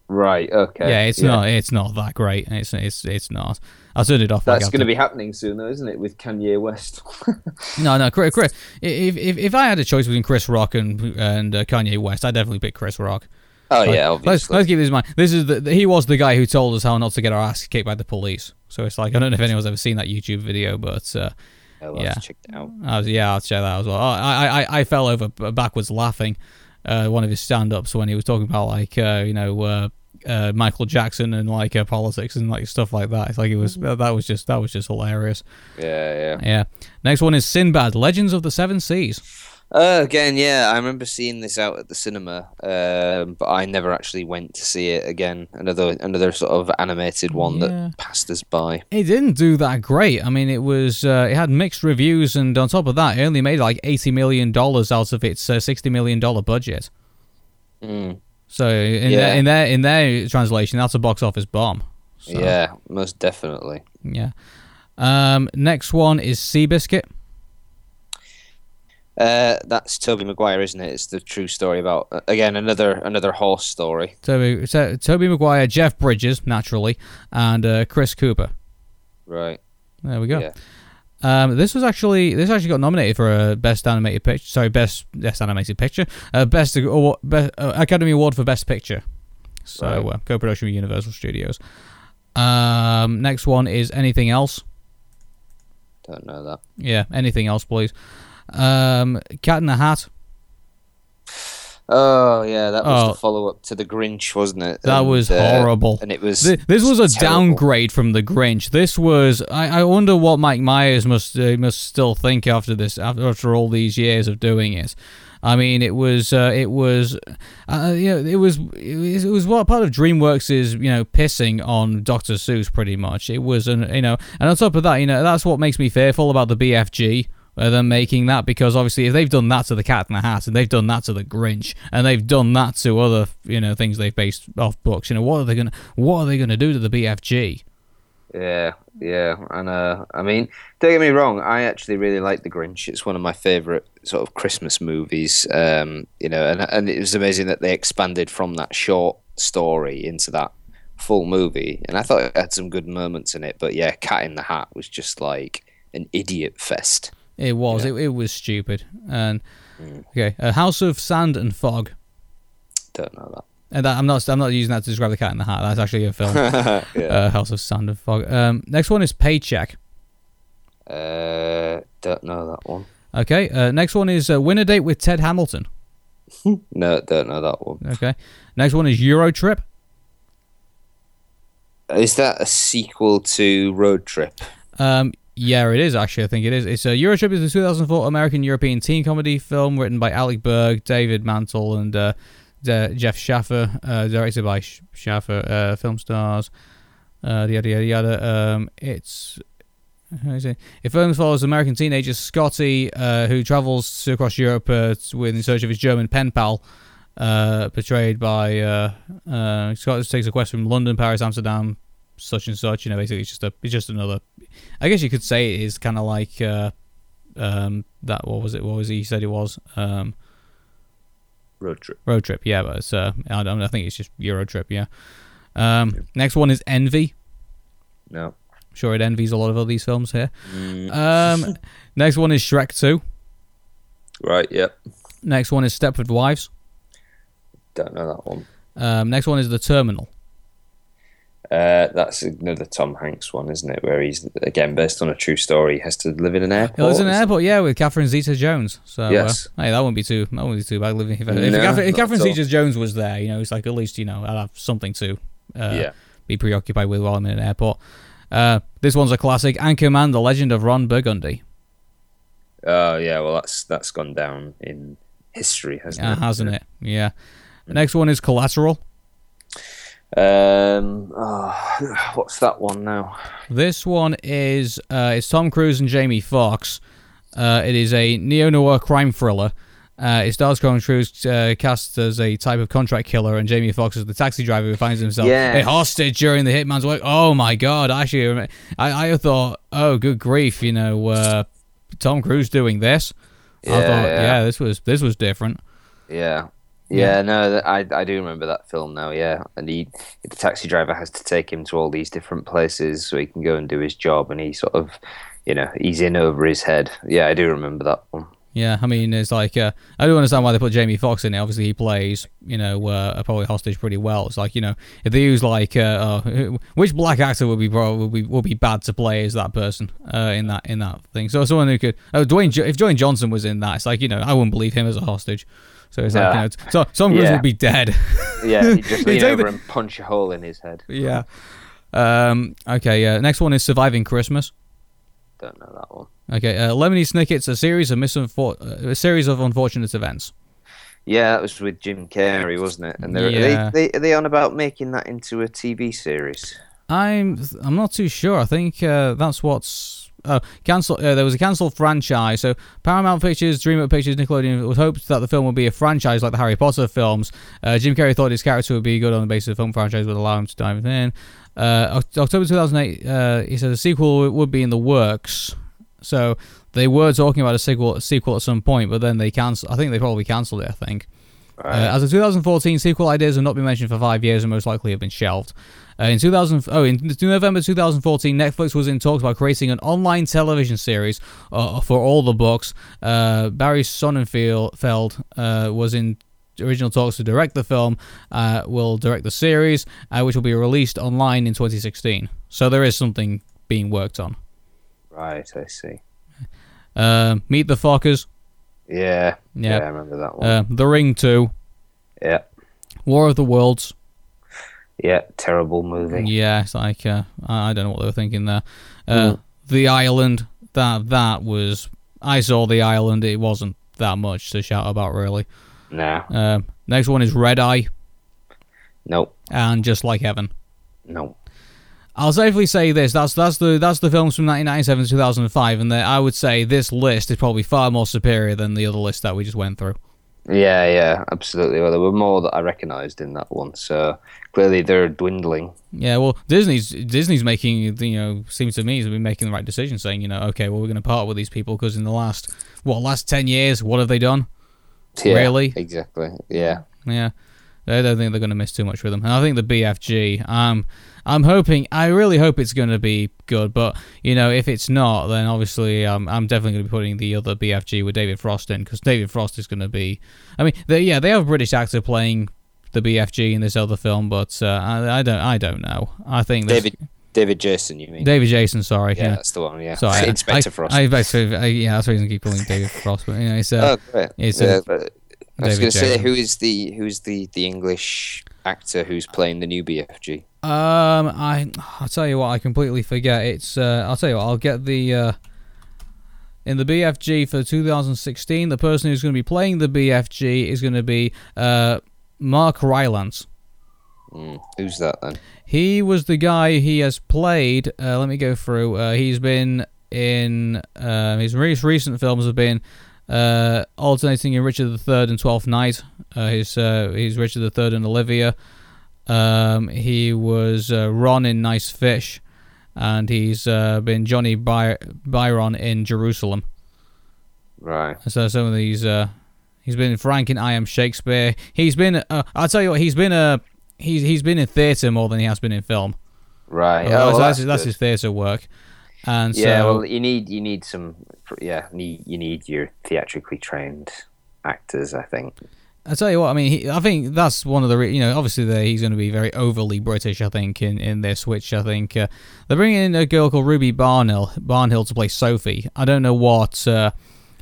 Right. Okay. Yeah, it's not. It's not that great. It's it's it's not. I turned it off. That's going to be happening soon, though, isn't it? With Kanye West. No, no, Chris. Chris if, if if I had a choice between Chris Rock and and uh, Kanye West, I'd definitely pick Chris Rock. oh Like, yeah, let's let's keep this in mind. This is the he was the guy who told us how not to get our ass kicked by the police. So it's like I don't know if anyone's ever seen that YouTube video, but uh, I'll yeah. check it out. I was, yeah, I'll check that out as well. I I I, I fell over backwards laughing. Uh, one of his stand-ups when he was talking about like uh, you know uh, Michael Jackson and like uh, politics and like stuff like that. It's like it was that was just that was just hilarious. Yeah, yeah. Yeah. Next one is Sinbad: Legends of the Seven Seas. Uh, again, yeah, I remember seeing this out at the cinema, um, but I never actually went to see it again. Another another sort of animated one Yeah. that passed us by. It didn't do that great. I mean, it was uh, it had mixed reviews, and on top of that, it only made like eighty million dollars out of its uh, sixty million dollar budget. Mm. So in Yeah. their, in their in their translation, that's a box office bomb. So, Yeah, most definitely. yeah. Um, next one is Seabiscuit. Uh, that's Tobey Maguire, isn't it? It's the true story about uh, again another another horse story. Toby, so, Tobey Maguire, Jeff Bridges, naturally, and uh, Chris Cooper. Right. There we go. Yeah. Um, this was actually this actually got nominated for a best animated picture. Sorry, best best animated picture. Uh, best, award, best uh, Academy Award for best picture. So Right. uh, co-production with Universal Studios. Um, next one is anything else. Don't know that. Yeah, anything else, please. Um, Cat in the Hat. Oh yeah, that was Oh. the follow up to the Grinch, wasn't it? That And, was uh, horrible. and it was. Th- This was a terrible. downgrade from the Grinch. This was. I, I wonder what Mike Myers must uh, must still think after this, after, after all these years of doing it. I mean, it was. Uh, it was. Uh, you know, it was. It was, it was what part of DreamWorks is. You know, pissing on Dr. Seuss pretty much. It was. An, you know, and on top of that, you know, that's what makes me fearful about the BFG. Uh, them making that because obviously if they've done that to the Cat in the Hat and they've done that to the Grinch and they've done that to other you know things they've based off books, you know what are they gonna what are they gonna do to the BFG? Yeah, yeah, and uh, I mean, don't get me wrong. I actually really like The Grinch. It's one of my favorite sort of Christmas movies. Um, you know, and and it was amazing that they expanded from that short story into that full movie. And I thought it had some good moments in it. But yeah, Cat in the Hat was just like an idiot fest. It was it, it was stupid and okay, uh, House of Sand and Fog. Don't know that. And that, I'm not I'm not using that to describe the Cat in the Hat. That's actually a film. yeah. uh, House of Sand and Fog. Um, next one is Paycheck. Uh, don't know that one. Okay, uh, next one is uh, Win a Date with Ted Hamilton. No, don't know that one. Okay, next one is Euro Trip. Is that a sequel to Road Trip? Um, yeah, it is actually. I think it is. It's a Eurotrip is a 2004 American European teen comedy film written by Alec Berg, David Mandel, and uh, De- Jeff Schaffer, uh, directed by Sch- Schaffer. Uh, film stars, uh, yada yada yada. Um, it's how is it? It film follows American teenager Scotty, uh, who travels across Europe uh, with in search of his German pen pal. Uh, portrayed by uh, uh, Scott takes a quest from London, Paris, Amsterdam, such and such. You know, basically, it's just a, it's just another I guess you could say it is kind of like uh, um, that. What was it? What was he said it was? Um, Road Trip. road trip. Yeah, but it's uh, I don't. I think it's just Euro trip. Yeah. Um, next one is Envy. No. I'm Sure, it envies a lot of these films here. Mm, Um, next one is Shrek Two. right. Yep. Next one is Stepford Wives. Don't know that one. Um, next one is The Terminal. Uh, that's another Tom Hanks one, isn't it? Where he's again based on a true story. He has to live in an airport. It was an airport, yeah, with Catherine Zeta-Jones. So Yes. uh, hey, that wouldn't be too that wouldn't be too bad living. If, if, Catherine, if Catherine. Zeta-Jones was there, you know, it's like at least you know I'd have something to uh, Yeah. be preoccupied with while I'm in an airport. Uh, this one's a classic. Anchorman: The Legend of Ron Burgundy. Oh yeah, well that's that's gone down in history, hasn't Uh, it? hasn't it? Yeah. The next one is Collateral. Um, oh, what's that one now? This one is uh, it's Tom Cruise and Jamie Foxx. Uh, it is a neo noir crime thriller. Uh, it stars Tom Cruise uh, cast as a type of contract killer, and Jamie Foxx is the taxi driver who finds himself Yes. a hostage during the hitman's work. Oh my god! Actually, I, I thought, oh good grief, you know, uh, Tom Cruise doing this. I thought, yeah. yeah, this was this was different. Yeah. Yeah. Yeah, no, I I do remember that film now. Yeah, and he, the taxi driver has to take him to all these different places so he can go and do his job, and he sort of, you know, he's in over his head. Yeah, I do remember that one. Yeah, I mean, it's like uh, I don't understand why they put Jamie Foxx in it. Obviously, he plays, you know, uh, a probably hostage pretty well. It's like, you know, if they use like, uh, uh, which black actor would be pro- would be would be bad to play as that person uh, in that in that thing? So someone who could, oh, Dwayne, if Dwayne Johnson was in that, it's like, you know, I wouldn't believe him as a hostage. So it's like, Yeah. you know, so Tom Cruise Yeah. would be dead. Yeah, he just lean over the- and punch a hole in his head. yeah. Um. Okay. Uh, next one is Surviving Christmas. Don't know that one. Okay. Uh, Lemony Snicket's a series of misunfor- uh, a series of unfortunate events. Yeah, that was with Jim Carrey, wasn't it? And they're, Yeah. they, they are they on about making that into a TV series? I'm I'm not too sure. I think uh, that's what's oh cancel. Uh, there was a cancelled franchise. So Paramount Pictures, DreamWorks Pictures, Nickelodeon was hoped that the film would be a franchise like the Harry Potter films. Uh, Jim Carrey thought his character would be good on the basis of the film franchise would allow him to dive in. Uh, October 2008, uh, he said a sequel would be in the works. So they were talking about a sequel, a sequel at some point, but then they cancelled. I think they probably cancelled it. I think. Uh, as of 2014, sequel ideas have not been mentioned for five years and most likely have been shelved. Uh, in 2000, oh, in November 2014, Netflix was in talks about creating an online television series uh, for all the books. Uh, Barry Sonnenfeld uh, was in original talks to direct the film. Uh, will direct the series, uh, which will be released online in 2016. So there is something being worked on. Right, I see. Uh, Meet the Fockers, Yeah, Yeah. yeah, I remember that one. uh, The Ring 2, yeah, War of the Worlds. yeah, terrible movie. Yeah, it's like uh, I I don't know what they were thinking there. Uh, The Island. That that was. I saw the island. It wasn't that much to shout about, really. Nah, Um, next one is Red Eye, nope, and Just Like Heaven. no. I'll safely say this: that's that's the that's the films from 1997 to 2005, and that I would say this list is probably far more superior than the other list that we just went through. Yeah, yeah, absolutely. Well, there were more that I recognised in that one, so clearly they're dwindling. Yeah, well, Disney's Disney's making you know seems to me to be making the right decision, saying you know okay, well we're going to part with these people because in the last what last ten years, what have they done? Yeah, Really? Exactly. Yeah. Yeah, I don't think they're going to miss too much with them. And I think the BFG, um, I'm hoping, I really hope it's going to be good. But you know, if it's not, then obviously, um, I'm definitely going to be putting the other BFG with David Frost in because David Frost is going to be. I mean, they, yeah, they have a British actor playing the BFG in this other film, but uh, I, I don't, I don't know. I think David David Jason, you mean? David Jason, sorry, yeah, yeah. that's the one. Yeah. Sorry, Inspector I, Frost. I, I- yeah, that's the reason I keep calling David Frost. But you know, it's uh, oh, great. it's yeah, a- I was going to say, who is the who's the the English actor who's playing the new BFG? Um, I I'll tell you what, I completely forget. It's uh, I'll tell you what, I'll get the uh, in the BFG for 2016. The person who's going to be playing the BFG is going to be uh, Mark Rylance. Mm, who's that then? He was the guy he has played. Uh, let me go through. Uh, he's been in uh, his most recent films have been uh, alternating in Richard III and Twelfth Night. Uh, his uh, he's Richard III and Olivia. Um, he was uh, Ron in Nice Fish, and he's uh, been Johnny By- Byron in Jerusalem. Right. So some of these, uh, he's been Frank in I Am Shakespeare. He's been, uh, I'll tell you what, he's been a, he's he's been in theatre more than he has been in film. Right. Oh, well, that's, that's, that's his theatre work. And Yeah. so, well, you need you need some. Yeah. You need your theatrically trained actors. I think. I tell you what, I mean, he, I think that's one of the, re- you know, obviously the, he's going to be very overly British, I think, in, in this, which I think uh, they're bringing in a girl called Ruby Barnhill, Barnhill to play Sophie. I don't know what, uh,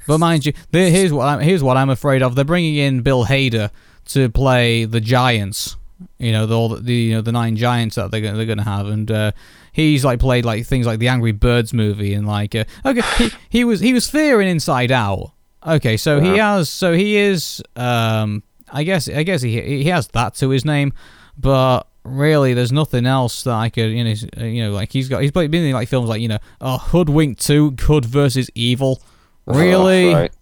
but mind you, here's what I'm, here's what I'm afraid of. They're bringing in Bill Hader to play the Giants. You know, the all the, you know the nine giants that they're gonna, they're gonna have, and uh, he's like played like things like the Angry Birds movie, and like uh, okay, he, he was he was Fear in Inside Out. Okay, so he has so he is um I guess I guess he he has that to his name, but really there's nothing else that I could you know uh, you know like he's got he's been in like films like you know oh Hoodwink Two Hood versus Evil, really Oh, right.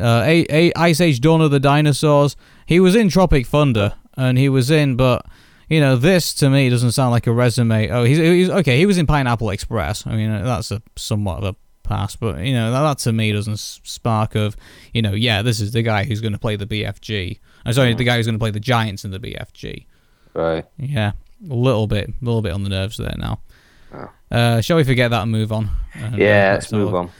uh, a- a- Ice Age Dawn of the Dinosaurs. He was in Tropic Thunder, and he was in, but you know, this to me doesn't sound like a resume. Oh, he's, he's okay. He was in Pineapple Express. I mean, that's a somewhat of a pass, but you know, that, that to me doesn't spark of, you know, yeah, this is the guy who's going to play the BFG. I'm sorry, the guy who's going to play the Giants in the BFG. Right. Yeah, a little bit, a little bit on the nerves there now. Uh, shall we forget that and move on? And, uh, Yeah, let's move on.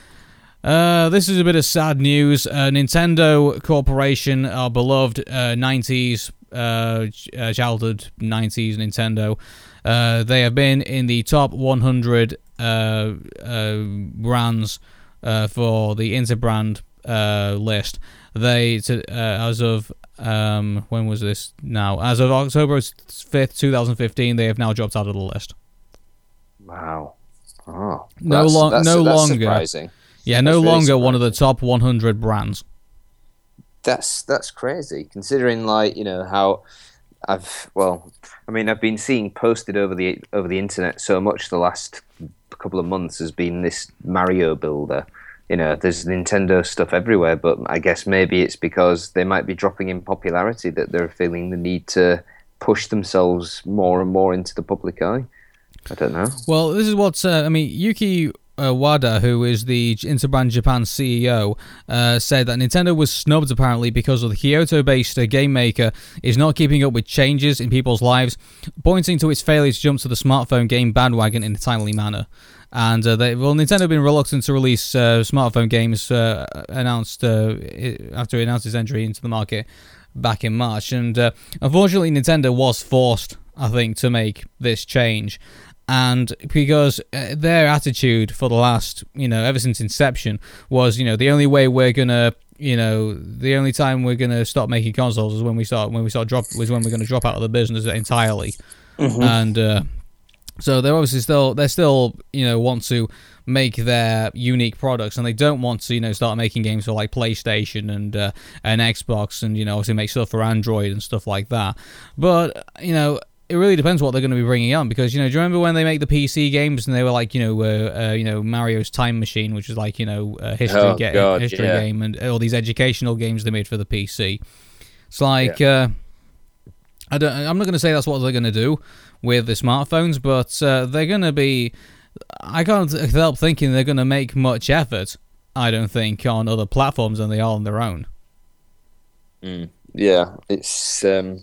Uh, this is a bit of sad news. Uh, Nintendo Corporation, our beloved uh, 90s, uh, uh, childhood 90s Nintendo, uh, they have been in the top 100 uh, uh, brands uh, for the Interbrand uh, list. They, to, uh, as of um, when was this now? As of October 5th, 2015, they have now dropped out of the list. Wow. Oh, No that's- long- that's- no that's longer. Surprising. Yeah, no really longer one of the top 100 brands. That's that's crazy. Considering like you know how I've well, I mean I've been seeing posted over the over the internet so much the last couple of months has been this Mario builder. You know, there's Nintendo stuff everywhere, but I guess maybe it's because they might be dropping in popularity that they're feeling the need to push themselves more and more into the public eye. I don't know. Well, this is what's. Uh, I mean, Yuki uh, Wada, who is the Interbrand Japan CEO, uh, said that Nintendo was snubbed apparently because of the Kyoto-based uh, game maker is not keeping up with changes in people's lives, pointing to its failure to jump to the smartphone game bandwagon in a timely manner. And uh, they, well, Nintendo have been reluctant to release uh, smartphone games uh, announced uh, after it announced its entry into the market back in March. And unfortunately, Nintendo was forced, I think, to make this change. And because uh, their attitude for the last, you know, ever since inception was, you know, the only way we're gonna, you know, the only time we're gonna stop making consoles is when we start when we start drop was when we're gonna drop out of the business entirely. And uh, so they're obviously still they still you know want to make their unique products and they don't want to you know start making games for like PlayStation and uh, and Xbox and you know obviously make stuff for Android and stuff like that. But you know it really depends what they're going to be bringing on because you know do you remember when they make the PC games and they were like you know uh, uh, you know Mario's Time Machine which is like you know a history Oh, ga- God, history yeah. game and all these educational games they made for the PC. It's like. Uh, I don't. I'm not going to say that's what they're going to do with the smartphones, but uh, they're going to be. I can't help thinking they're going to make much effort. I don't think on other platforms than they are on their own. Yeah, it's um,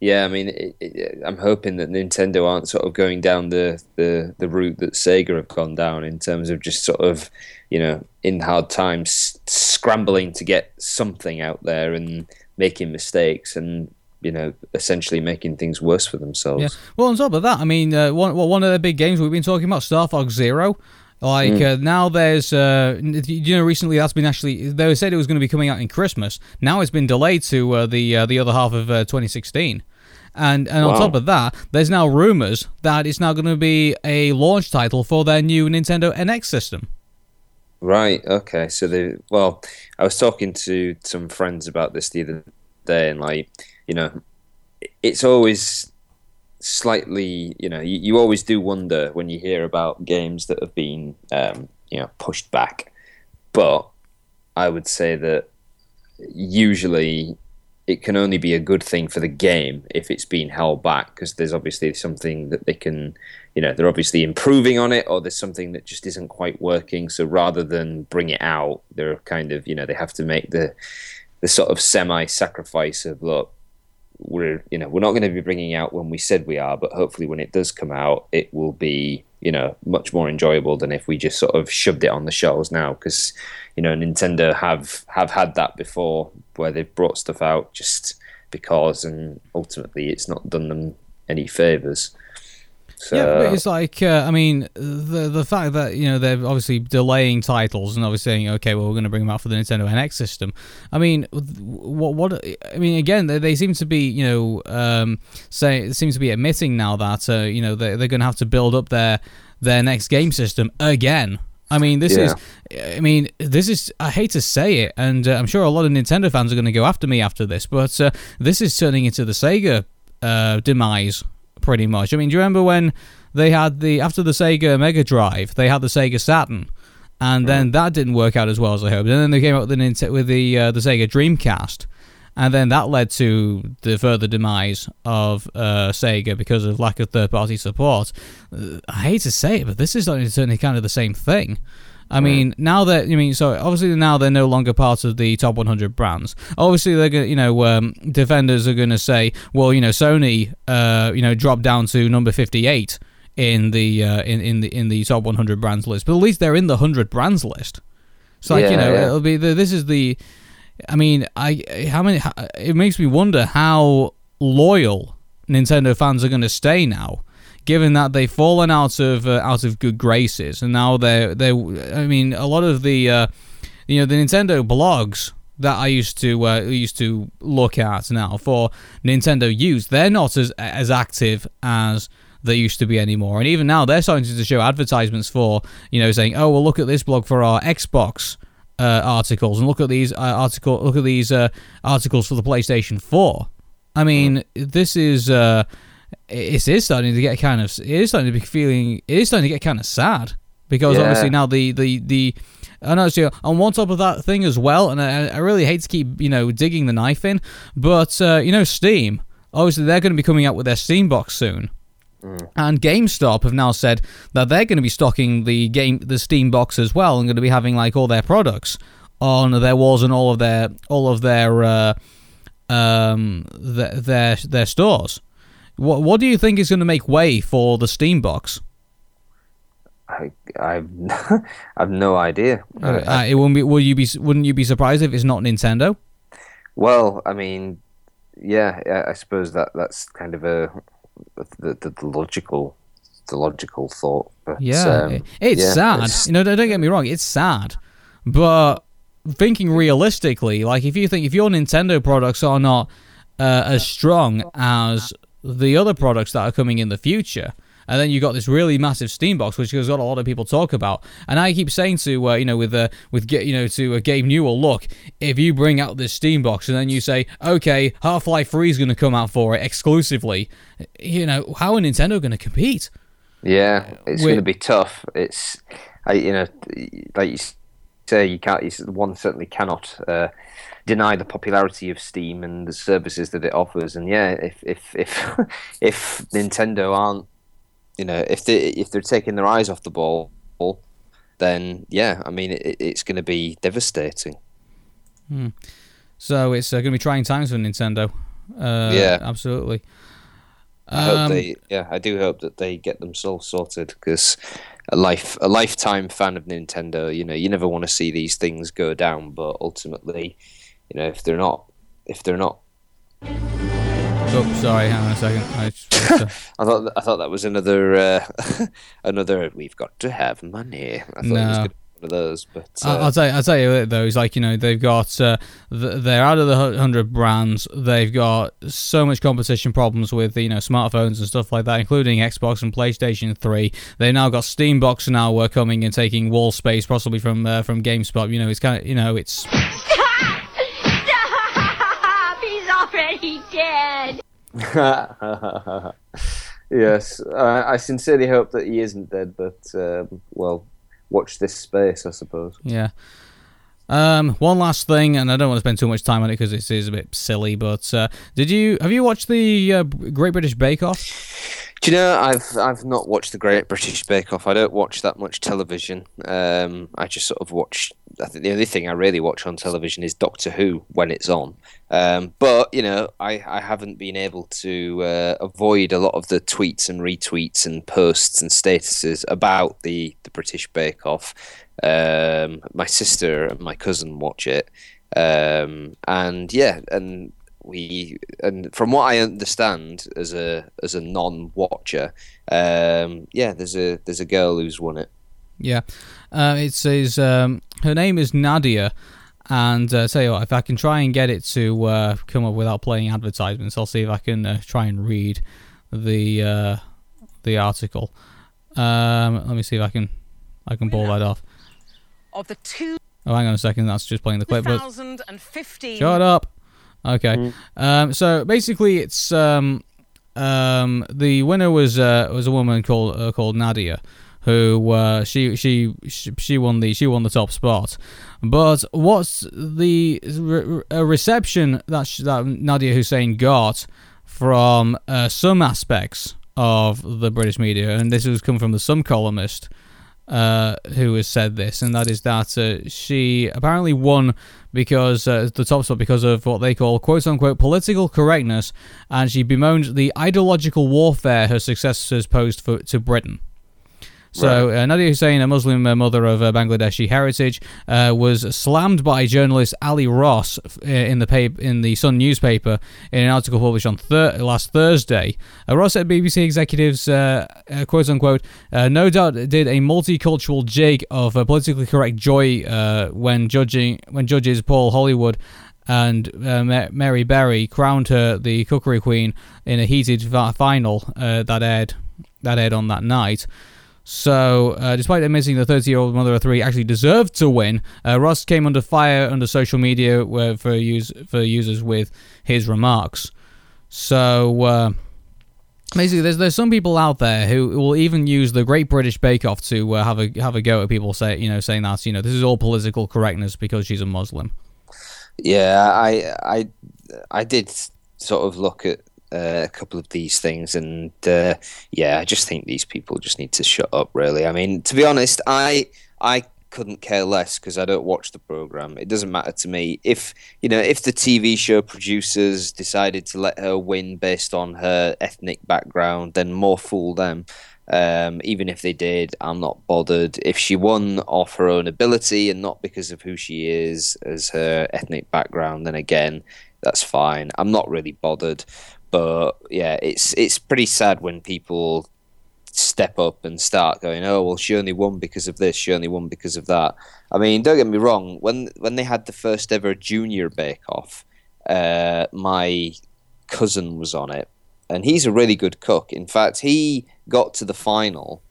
yeah. I mean, it, it, I'm hoping that Nintendo aren't sort of going down the, the the route that Sega have gone down in terms of just sort of you know in hard times scrambling to get something out there and making mistakes and you know essentially making things worse for themselves. Yeah. Well, on top of that, I mean, uh, one well, one of the big games we've been talking about, Star Fox Zero. Like uh, now, there's uh, you know recently that's been actually they said it was going to be coming out in Christmas. Now it's been delayed to uh, the uh, the other half of uh, 2016. And and on top of that, there's now rumors that it's now going to be a launch title for their new Nintendo NX system. Right. Okay. So they well, I was talking to some friends about this the other day, and like you know, it's always slightly you know you, you always do wonder when you hear about games that have been um, you know pushed back, but I would say that usually it can only be a good thing for the game if it's being held back because there's obviously something that they can you know they're obviously improving on it or there's something that just isn't quite working. So rather than bring it out they're kind of you know they have to make the the sort of semi sacrifice of look we're you know we're not going to be bringing out when we said we are but hopefully when it does come out it will be you know much more enjoyable than if we just sort of shoved it on the shelves now because you know Nintendo have have had that before where they've brought stuff out just because and ultimately it's not done them any favors. So, Yeah, but it's like uh, I mean the the fact that you know they're obviously delaying titles and obviously saying okay well we're going to bring them out for the Nintendo NX system. I mean what what I mean again they, they seem to be you know um, say it seems to be admitting now that uh, you know they they're going to have to build up their their next game system again. I mean this is I mean this is I hate to say it and uh, I'm sure a lot of Nintendo fans are going to go after me after this but uh, this is turning into the Sega uh, demise pretty much. I mean, do you remember when they had the after the Sega Mega Drive, they had the Sega Saturn, and then that didn't work out as well as I hoped. And then they came out with the with the uh, the Sega Dreamcast, and then that led to the further demise of uh, Sega because of lack of third party support. Uh, I hate to say it, but this is certainly kind of the same thing. I mean, now that I mean, so obviously now they're no longer part of the top 100 brands. Obviously, they're gonna, you know, um, defenders are going to say, well, you know, Sony, uh, you know, dropped down to number 58 in the uh, in in the in the top 100 brands list, but at least they're in the 100 brands list. So like you know, yeah. it'll be the, this is the. I mean, I how many? It makes me wonder how loyal Nintendo fans are going to stay now, given that they've fallen out of uh, out of good graces, and now they're they. I mean, a lot of the uh, you know the Nintendo blogs that I used to uh, used to look at now for Nintendo use, they're not as as active as they used to be anymore. And even now, they're starting to show advertisements for you know saying, oh well, look at this blog for our Xbox uh, articles, and look at these uh, article look at these uh, articles for the PlayStation Four. I mean, this is uh, it is starting to get kind of it is starting to be feeling it is starting to get kind of sad because Yeah. obviously now the the the I know so on one top of that thing as well, and I, I really hate to keep you know digging the knife in, but uh, you know Steam obviously they're going to be coming out with their Steam box soon. And GameStop have now said that they're going to be stocking the game, the Steam box as well, and going to be having like all their products on their walls and all of their all of their uh, um their their, their stores. What what do you think is going to make way for the Steam box? I I've I've no idea. I- Uh, it wouldn't be. Will you be? Wouldn't you be surprised if it's not Nintendo? Well, I mean, yeah, I- I suppose that that's kind of a the, the, the logical the logical thought. But, Yeah, um, it's yeah, sad. it's- You know, don't don't get me wrong, it's sad. But thinking realistically, like if you think if your Nintendo products are not uh, as strong as the other products that are coming in the future, and then you've got this really massive Steam box, which has got a lot of people talk about. And I keep saying to uh, you know with uh, with you know to uh, Gabe Newell, look, if you bring out this Steam box and then you say, okay, Half Life Three is going to come out for it exclusively, you know, how are Nintendo going to compete? Yeah, it's We're- going to be tough. It's, I you know, like you say, you can't. You, one certainly cannot uh, deny the popularity of Steam and the services that it offers. And yeah, if if if if Nintendo aren't, you know, if they if they're taking their eyes off the ball, then yeah, I mean, it, it's going to be devastating. So it's uh, going to be trying times for Nintendo. Uh, Yeah. absolutely. I hope Um, they, yeah, I do hope that they get themselves sorted because a life, a lifetime fan of Nintendo, you know, you never want to see these things go down, but ultimately, you know, if they're not, if they're not, Oh, sorry. Hang on a second. I just, uh, I thought, I thought that was another, uh, another. We've got to have money. I thought it was No. one of those, but I'll, uh, I'll tell you. I'll tell you it, though. It's like you know they've got uh, they're out of the hundred brands. They've got so much competition problems with you know smartphones and stuff like that, including Xbox and PlayStation Three. They've now got Steam Box now uh, coming and taking wall space, possibly from uh, from GameStop. You know, it's kind of you know it's Stop! He's already dead. yes, I, I sincerely hope that he isn't dead, but um, well, watch this space, I suppose. Yeah. Um, one last thing, and I don't want to spend too much time on it because it is a bit silly. But uh, did you have you watched the uh, Great British Bake Off? Do you know I've I've not watched the Great British Bake Off. I don't watch that much television. Um, I just sort of watch. I think the only thing I really watch on television is Doctor Who when it's on. Um, but you know, I, I haven't been able to uh, avoid a lot of the tweets and retweets and posts and statuses about the the British Bake Off. Um, my sister and my cousin watch it, um, and yeah, and we and from what I understand as a as a non-watcher, um, yeah, there's a there's a girl who's won it. Yeah, uh, it says um, her name is Nadiya, and uh, tell you what, if I can try and get it to uh, come up without playing advertisements, I'll see if I can uh, try and read the uh, the article. Um, let me see if I can I can pull that off. of the two Oh, hang on a second, that's just playing the clip. But 2015 Shut up. Okay. Um, so basically, it's um, um, the winner was uh, was a woman called uh, called Nadiya, who uh, she, she she she won the she won the top spot. But what's the re- reception that sh- that Nadiya Hussain got from uh, some aspects of the British media, and this has come from the Sun columnist uh, who has said this, and that is that uh, she apparently won because uh, the top spot because of what they call quote unquote political correctness, and she bemoaned the ideological warfare her successors posed for, to Britain. So uh, Nadiya Hussain, a Muslim uh, mother of uh, Bangladeshi heritage, uh, was slammed by journalist Ally Ross in the paper, in the Sun newspaper in an article published on thir- last Thursday. Uh, Ross said BBC executives, uh, uh, quote unquote, uh, no doubt did a multicultural jig of uh, politically correct joy uh, when judging when judges Paul Hollywood and uh, Mary Berry crowned her the cookery queen in a heated final uh, that aired that aired on that night. So, uh, despite admitting the 30 year old mother of three actually deserved to win, uh, Ross came under fire under social media where, for, use, for users with his remarks. So, uh, basically, there's there's some people out there who will even use the Great British Bake Off to uh, have a have a go at people say you know saying that you know this is all political correctness because she's a Muslim. Yeah, I I I did sort of look at uh, a couple of these things, and uh, yeah, I just think these people just need to shut up. Really, I mean, to be honest, I I couldn't care less because I don't watch the program. It doesn't matter to me if you know if the TV show producers decided to let her win based on her ethnic background, then more fool them. Um, even if they did, I'm not bothered. If she won off her own ability and not because of who she is as her ethnic background, then again, that's fine. I'm not really bothered. But yeah, it's it's pretty sad when people step up and start going, oh well, she only won because of this, she only won because of that. I mean, don't get me wrong. When when they had the first ever junior Bake Off, uh, my cousin was on it, and he's a really good cook. In fact, he got to the final,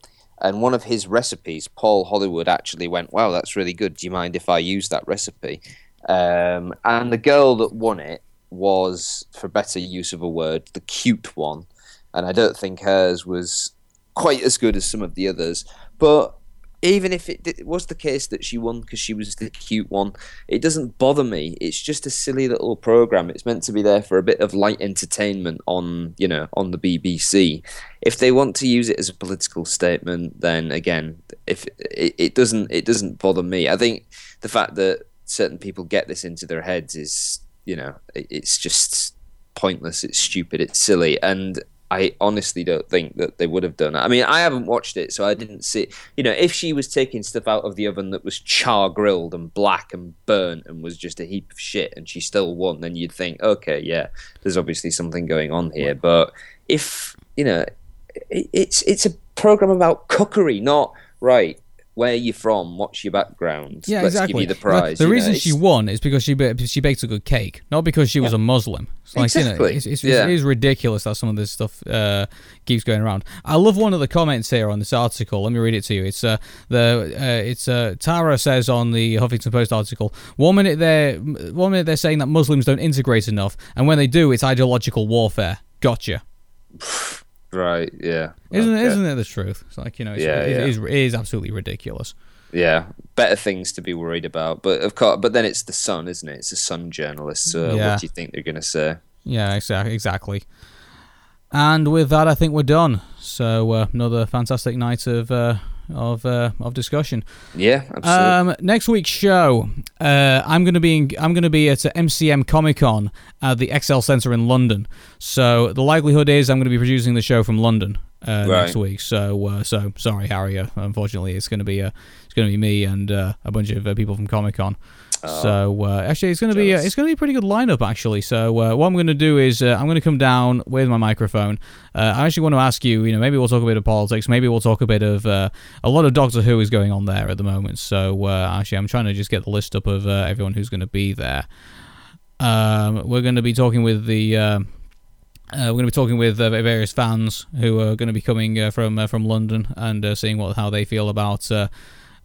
and one of his recipes, Paul Hollywood, actually went, "Wow, that's really good. Do you mind if I use that recipe?" Um, and the girl that won it was, for better use of a word, the cute one, and I don't think hers was quite as good as some of the others. But even if it, was the case that she won because she was the cute one, it doesn't bother me. It's just a silly little program. It's meant to be there for a bit of light entertainment on, you know, on the BBC. If they want to use it as a political statement, then again, if it, it doesn't, it doesn't bother me. I think the fact that certain people get this into their heads is, you know, it's just pointless. It's stupid. It's silly, and I honestly don't think that they would have done it. I mean, I haven't watched it, so I didn't see. You know, if she was taking stuff out of the oven that was char grilled and black and burnt and was just a heap of shit, and she still won, then you'd think, okay, yeah, there's obviously something going on here. But if you know, it's it's a program about cookery, not right. Where are you from? What's your background? Yeah, Let's exactly. give you the prize. The you know, reason she won is because she ba- she baked a good cake, not because she was a Muslim. It's like you Exactly. know, it's, it's, Yeah. it is ridiculous that some of this stuff uh, keeps going around. I love one of the comments here on this article. Let me read it to you. It's uh, the uh, it's uh, Tara says on the Huffington Post article. One minute they're one minute they're saying that Muslims don't integrate enough, and when they do, it's ideological warfare. Gotcha. Right. Yeah. Isn't Okay. isn't it the truth? It's like you know, it's, Yeah, it, yeah. It, is, it is absolutely ridiculous. yeah, better things to be worried about. But of course, but then it's the Sun, isn't it? It's a Sun journalist. So Yeah. what do you think they're going to say? Yeah, exactly. Exactly. And with that, I think we're done. So uh, another fantastic night of uh, of uh, of discussion. Yeah, absolutely. Um, next week's show, uh, I'm going to be in, I'm going to be at MCM Comic Con at the ExCeL Centre in London. So the likelihood is I'm going to be producing the show from London uh, Right. next week. So uh, so sorry, Harry. Uh, unfortunately, it's going to be uh, it's going to be me and uh, a bunch of uh, people from Comic Con. So uh, actually, it's going to be uh, it's going to be a pretty good lineup actually. So uh, what I'm going to do is uh, I'm going to come down with my microphone. Uh, I actually want to ask you, you know, maybe we'll talk a bit of politics. Maybe we'll talk a bit of uh, a lot of Doctor Who is going on there at the moment. So uh, actually, I'm trying to just get the list up of uh, everyone who's going to be there. Um, we're going to be talking with the. Uh, uh, we're going to be talking with uh, various fans who are going to be coming uh, from uh, from London and uh, seeing what how they feel about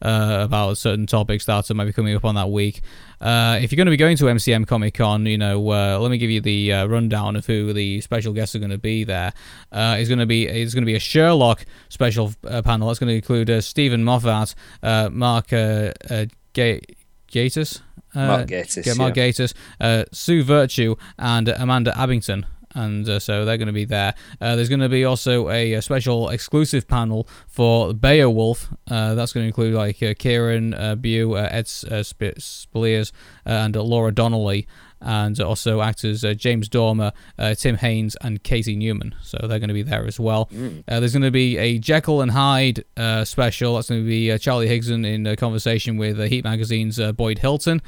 uh, about certain topics that might be coming up on that week. Uh, if you're going to be going to MCM Comic Con, you know, uh, let me give you the uh, rundown of who the special guests are going to be there. Uh, it's going to be it's going to be a Sherlock special uh, panel. That's going to include uh, Steven Moffat, uh, Mark uh, uh, Ga- Gatiss. Uh, Mark Gatiss, yeah, Mark yeah. Gatiss, uh, Sue Vertue, and Amanda Abbington. And uh, so they're going to be there. Uh, there's going to be also a, a special exclusive panel for Beowulf. Uh, that's going to include like uh, Kieran uh, Bew, uh, Ed uh, Sp- and uh, Laura Donnelly, and also actors uh, James Dormer, uh, Tim Haines, and Casey Newman. So they're going to be there as well. Uh, there's going to be a Jekyll and Hyde uh, special. That's going to be uh, Charlie Higson in conversation with uh, Heat Magazine's uh, Boyd Hilton.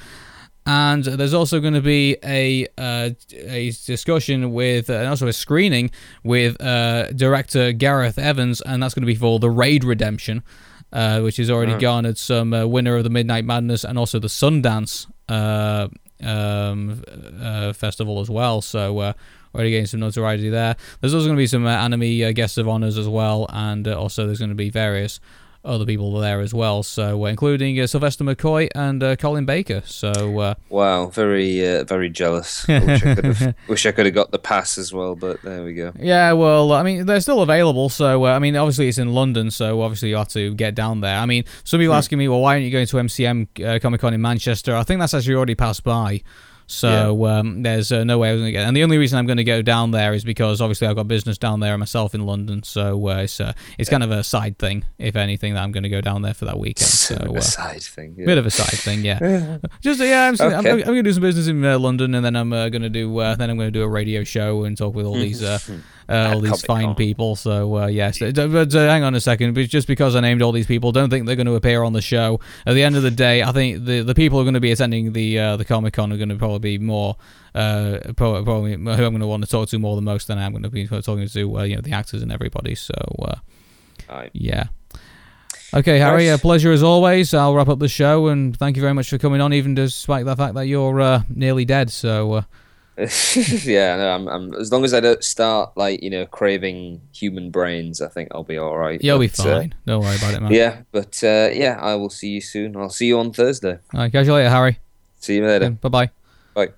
And there's also going to be a uh, a discussion with, uh, and also a screening with uh, director Gareth Evans, and that's going to be for the Raid Redemption, uh, which has already garnered some uh, winner of the Midnight Madness and also the Sundance uh, um, uh, festival as well. So uh, already getting some notoriety there. There's also going to be some uh, anime uh, guests of honors as well, and uh, also there's going to be various other people were there as well. So uh, including uh, Sylvester McCoy and uh, Colin Baker. So. Uh, wow, very uh, very jealous. I wish I could have wish I could have got the pass as well, but there we go. Yeah, well, I mean, they're still available. So, uh, I mean, obviously it's in London, so obviously you have to get down there. I mean, some people asking me, well, why aren't you going to MCM uh, Comic Con in Manchester? I think that's actually already passed by. So um, there's uh, no way I was going to get. And the only reason I'm going to go down there is because obviously I've got business down there myself in London. So uh, it's uh, it's kind of a side thing, if anything, that I'm going to go down there for that weekend. So a uh, side thing. Yeah. Bit of a side thing, yeah. Just uh, yeah, I'm, I'm, I'm going to do some business in uh, London, and then I'm uh, going to do uh, then I'm going to do a radio show and talk with all these uh, uh, all these fine people. So uh, yes, Uh, but uh, hang on a second. But just because I named all these people, don't think they're going to appear on the show. At the end of the day, I think the the people who are going to be attending the uh, the Comic Con are going to probably be more. Uh, probably, probably who I'm going to want to talk to more than most than I'm going to be talking to uh, you know the actors and everybody. So uh, yeah. Okay, Harry, a pleasure as always. I'll wrap up the show and thank you very much for coming on, even despite the fact that you're uh, nearly dead. So, uh, yeah, no, I'm, I'm as long as I don't start like you know craving human brains, I think I'll be all right. you'll be But, uh, fine. Don't worry about it, man. yeah, but uh, yeah, I will see you soon. I'll see you on Thursday. All right, catch you later, Harry. See you later. Bye bye. Bye.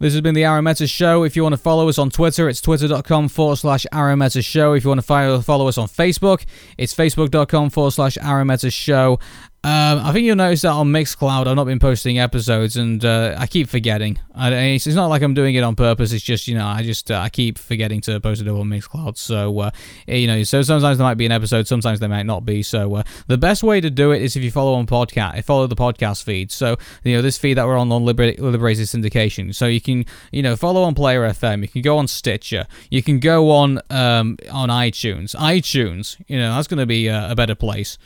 This has been the Arun Meta Show. If you want to follow us on Twitter, it's twitter.com forward slash Arun Meta Show. If you want to follow, follow us on Facebook, it's facebook.com forward slash Arun Meta Show. Um, I think you'll notice that on Mixcloud, I've not been posting episodes, and uh, I keep forgetting. I, it's, it's not like I'm doing it on purpose. It's just you know, I just uh, I keep forgetting to post it on Mixcloud. So uh, you know, so sometimes there might be an episode, sometimes there might not be. So uh, the best way to do it is if you follow on podcast, follow the podcast feed. So you know, this feed that we're on on Liber- Liberated Syndication. So you can you know follow on Player FM. You can go on Stitcher. You can go on um, on iTunes. iTunes, you know, that's going to be a better place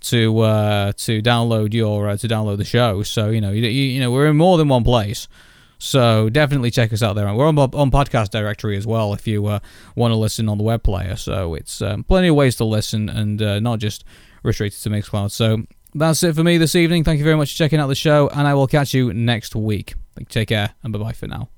to uh, to download your uh, to download the show. So you know you, you know we're in more than one place. So definitely check us out there. And we're on, on podcast directory as well if you uh, want to listen on the web player. So it's um, plenty of ways to listen and uh, not just restricted to Mixcloud. So that's it for me this evening. Thank you very much for checking out the show, and I will catch you next week. Take care and bye bye for now.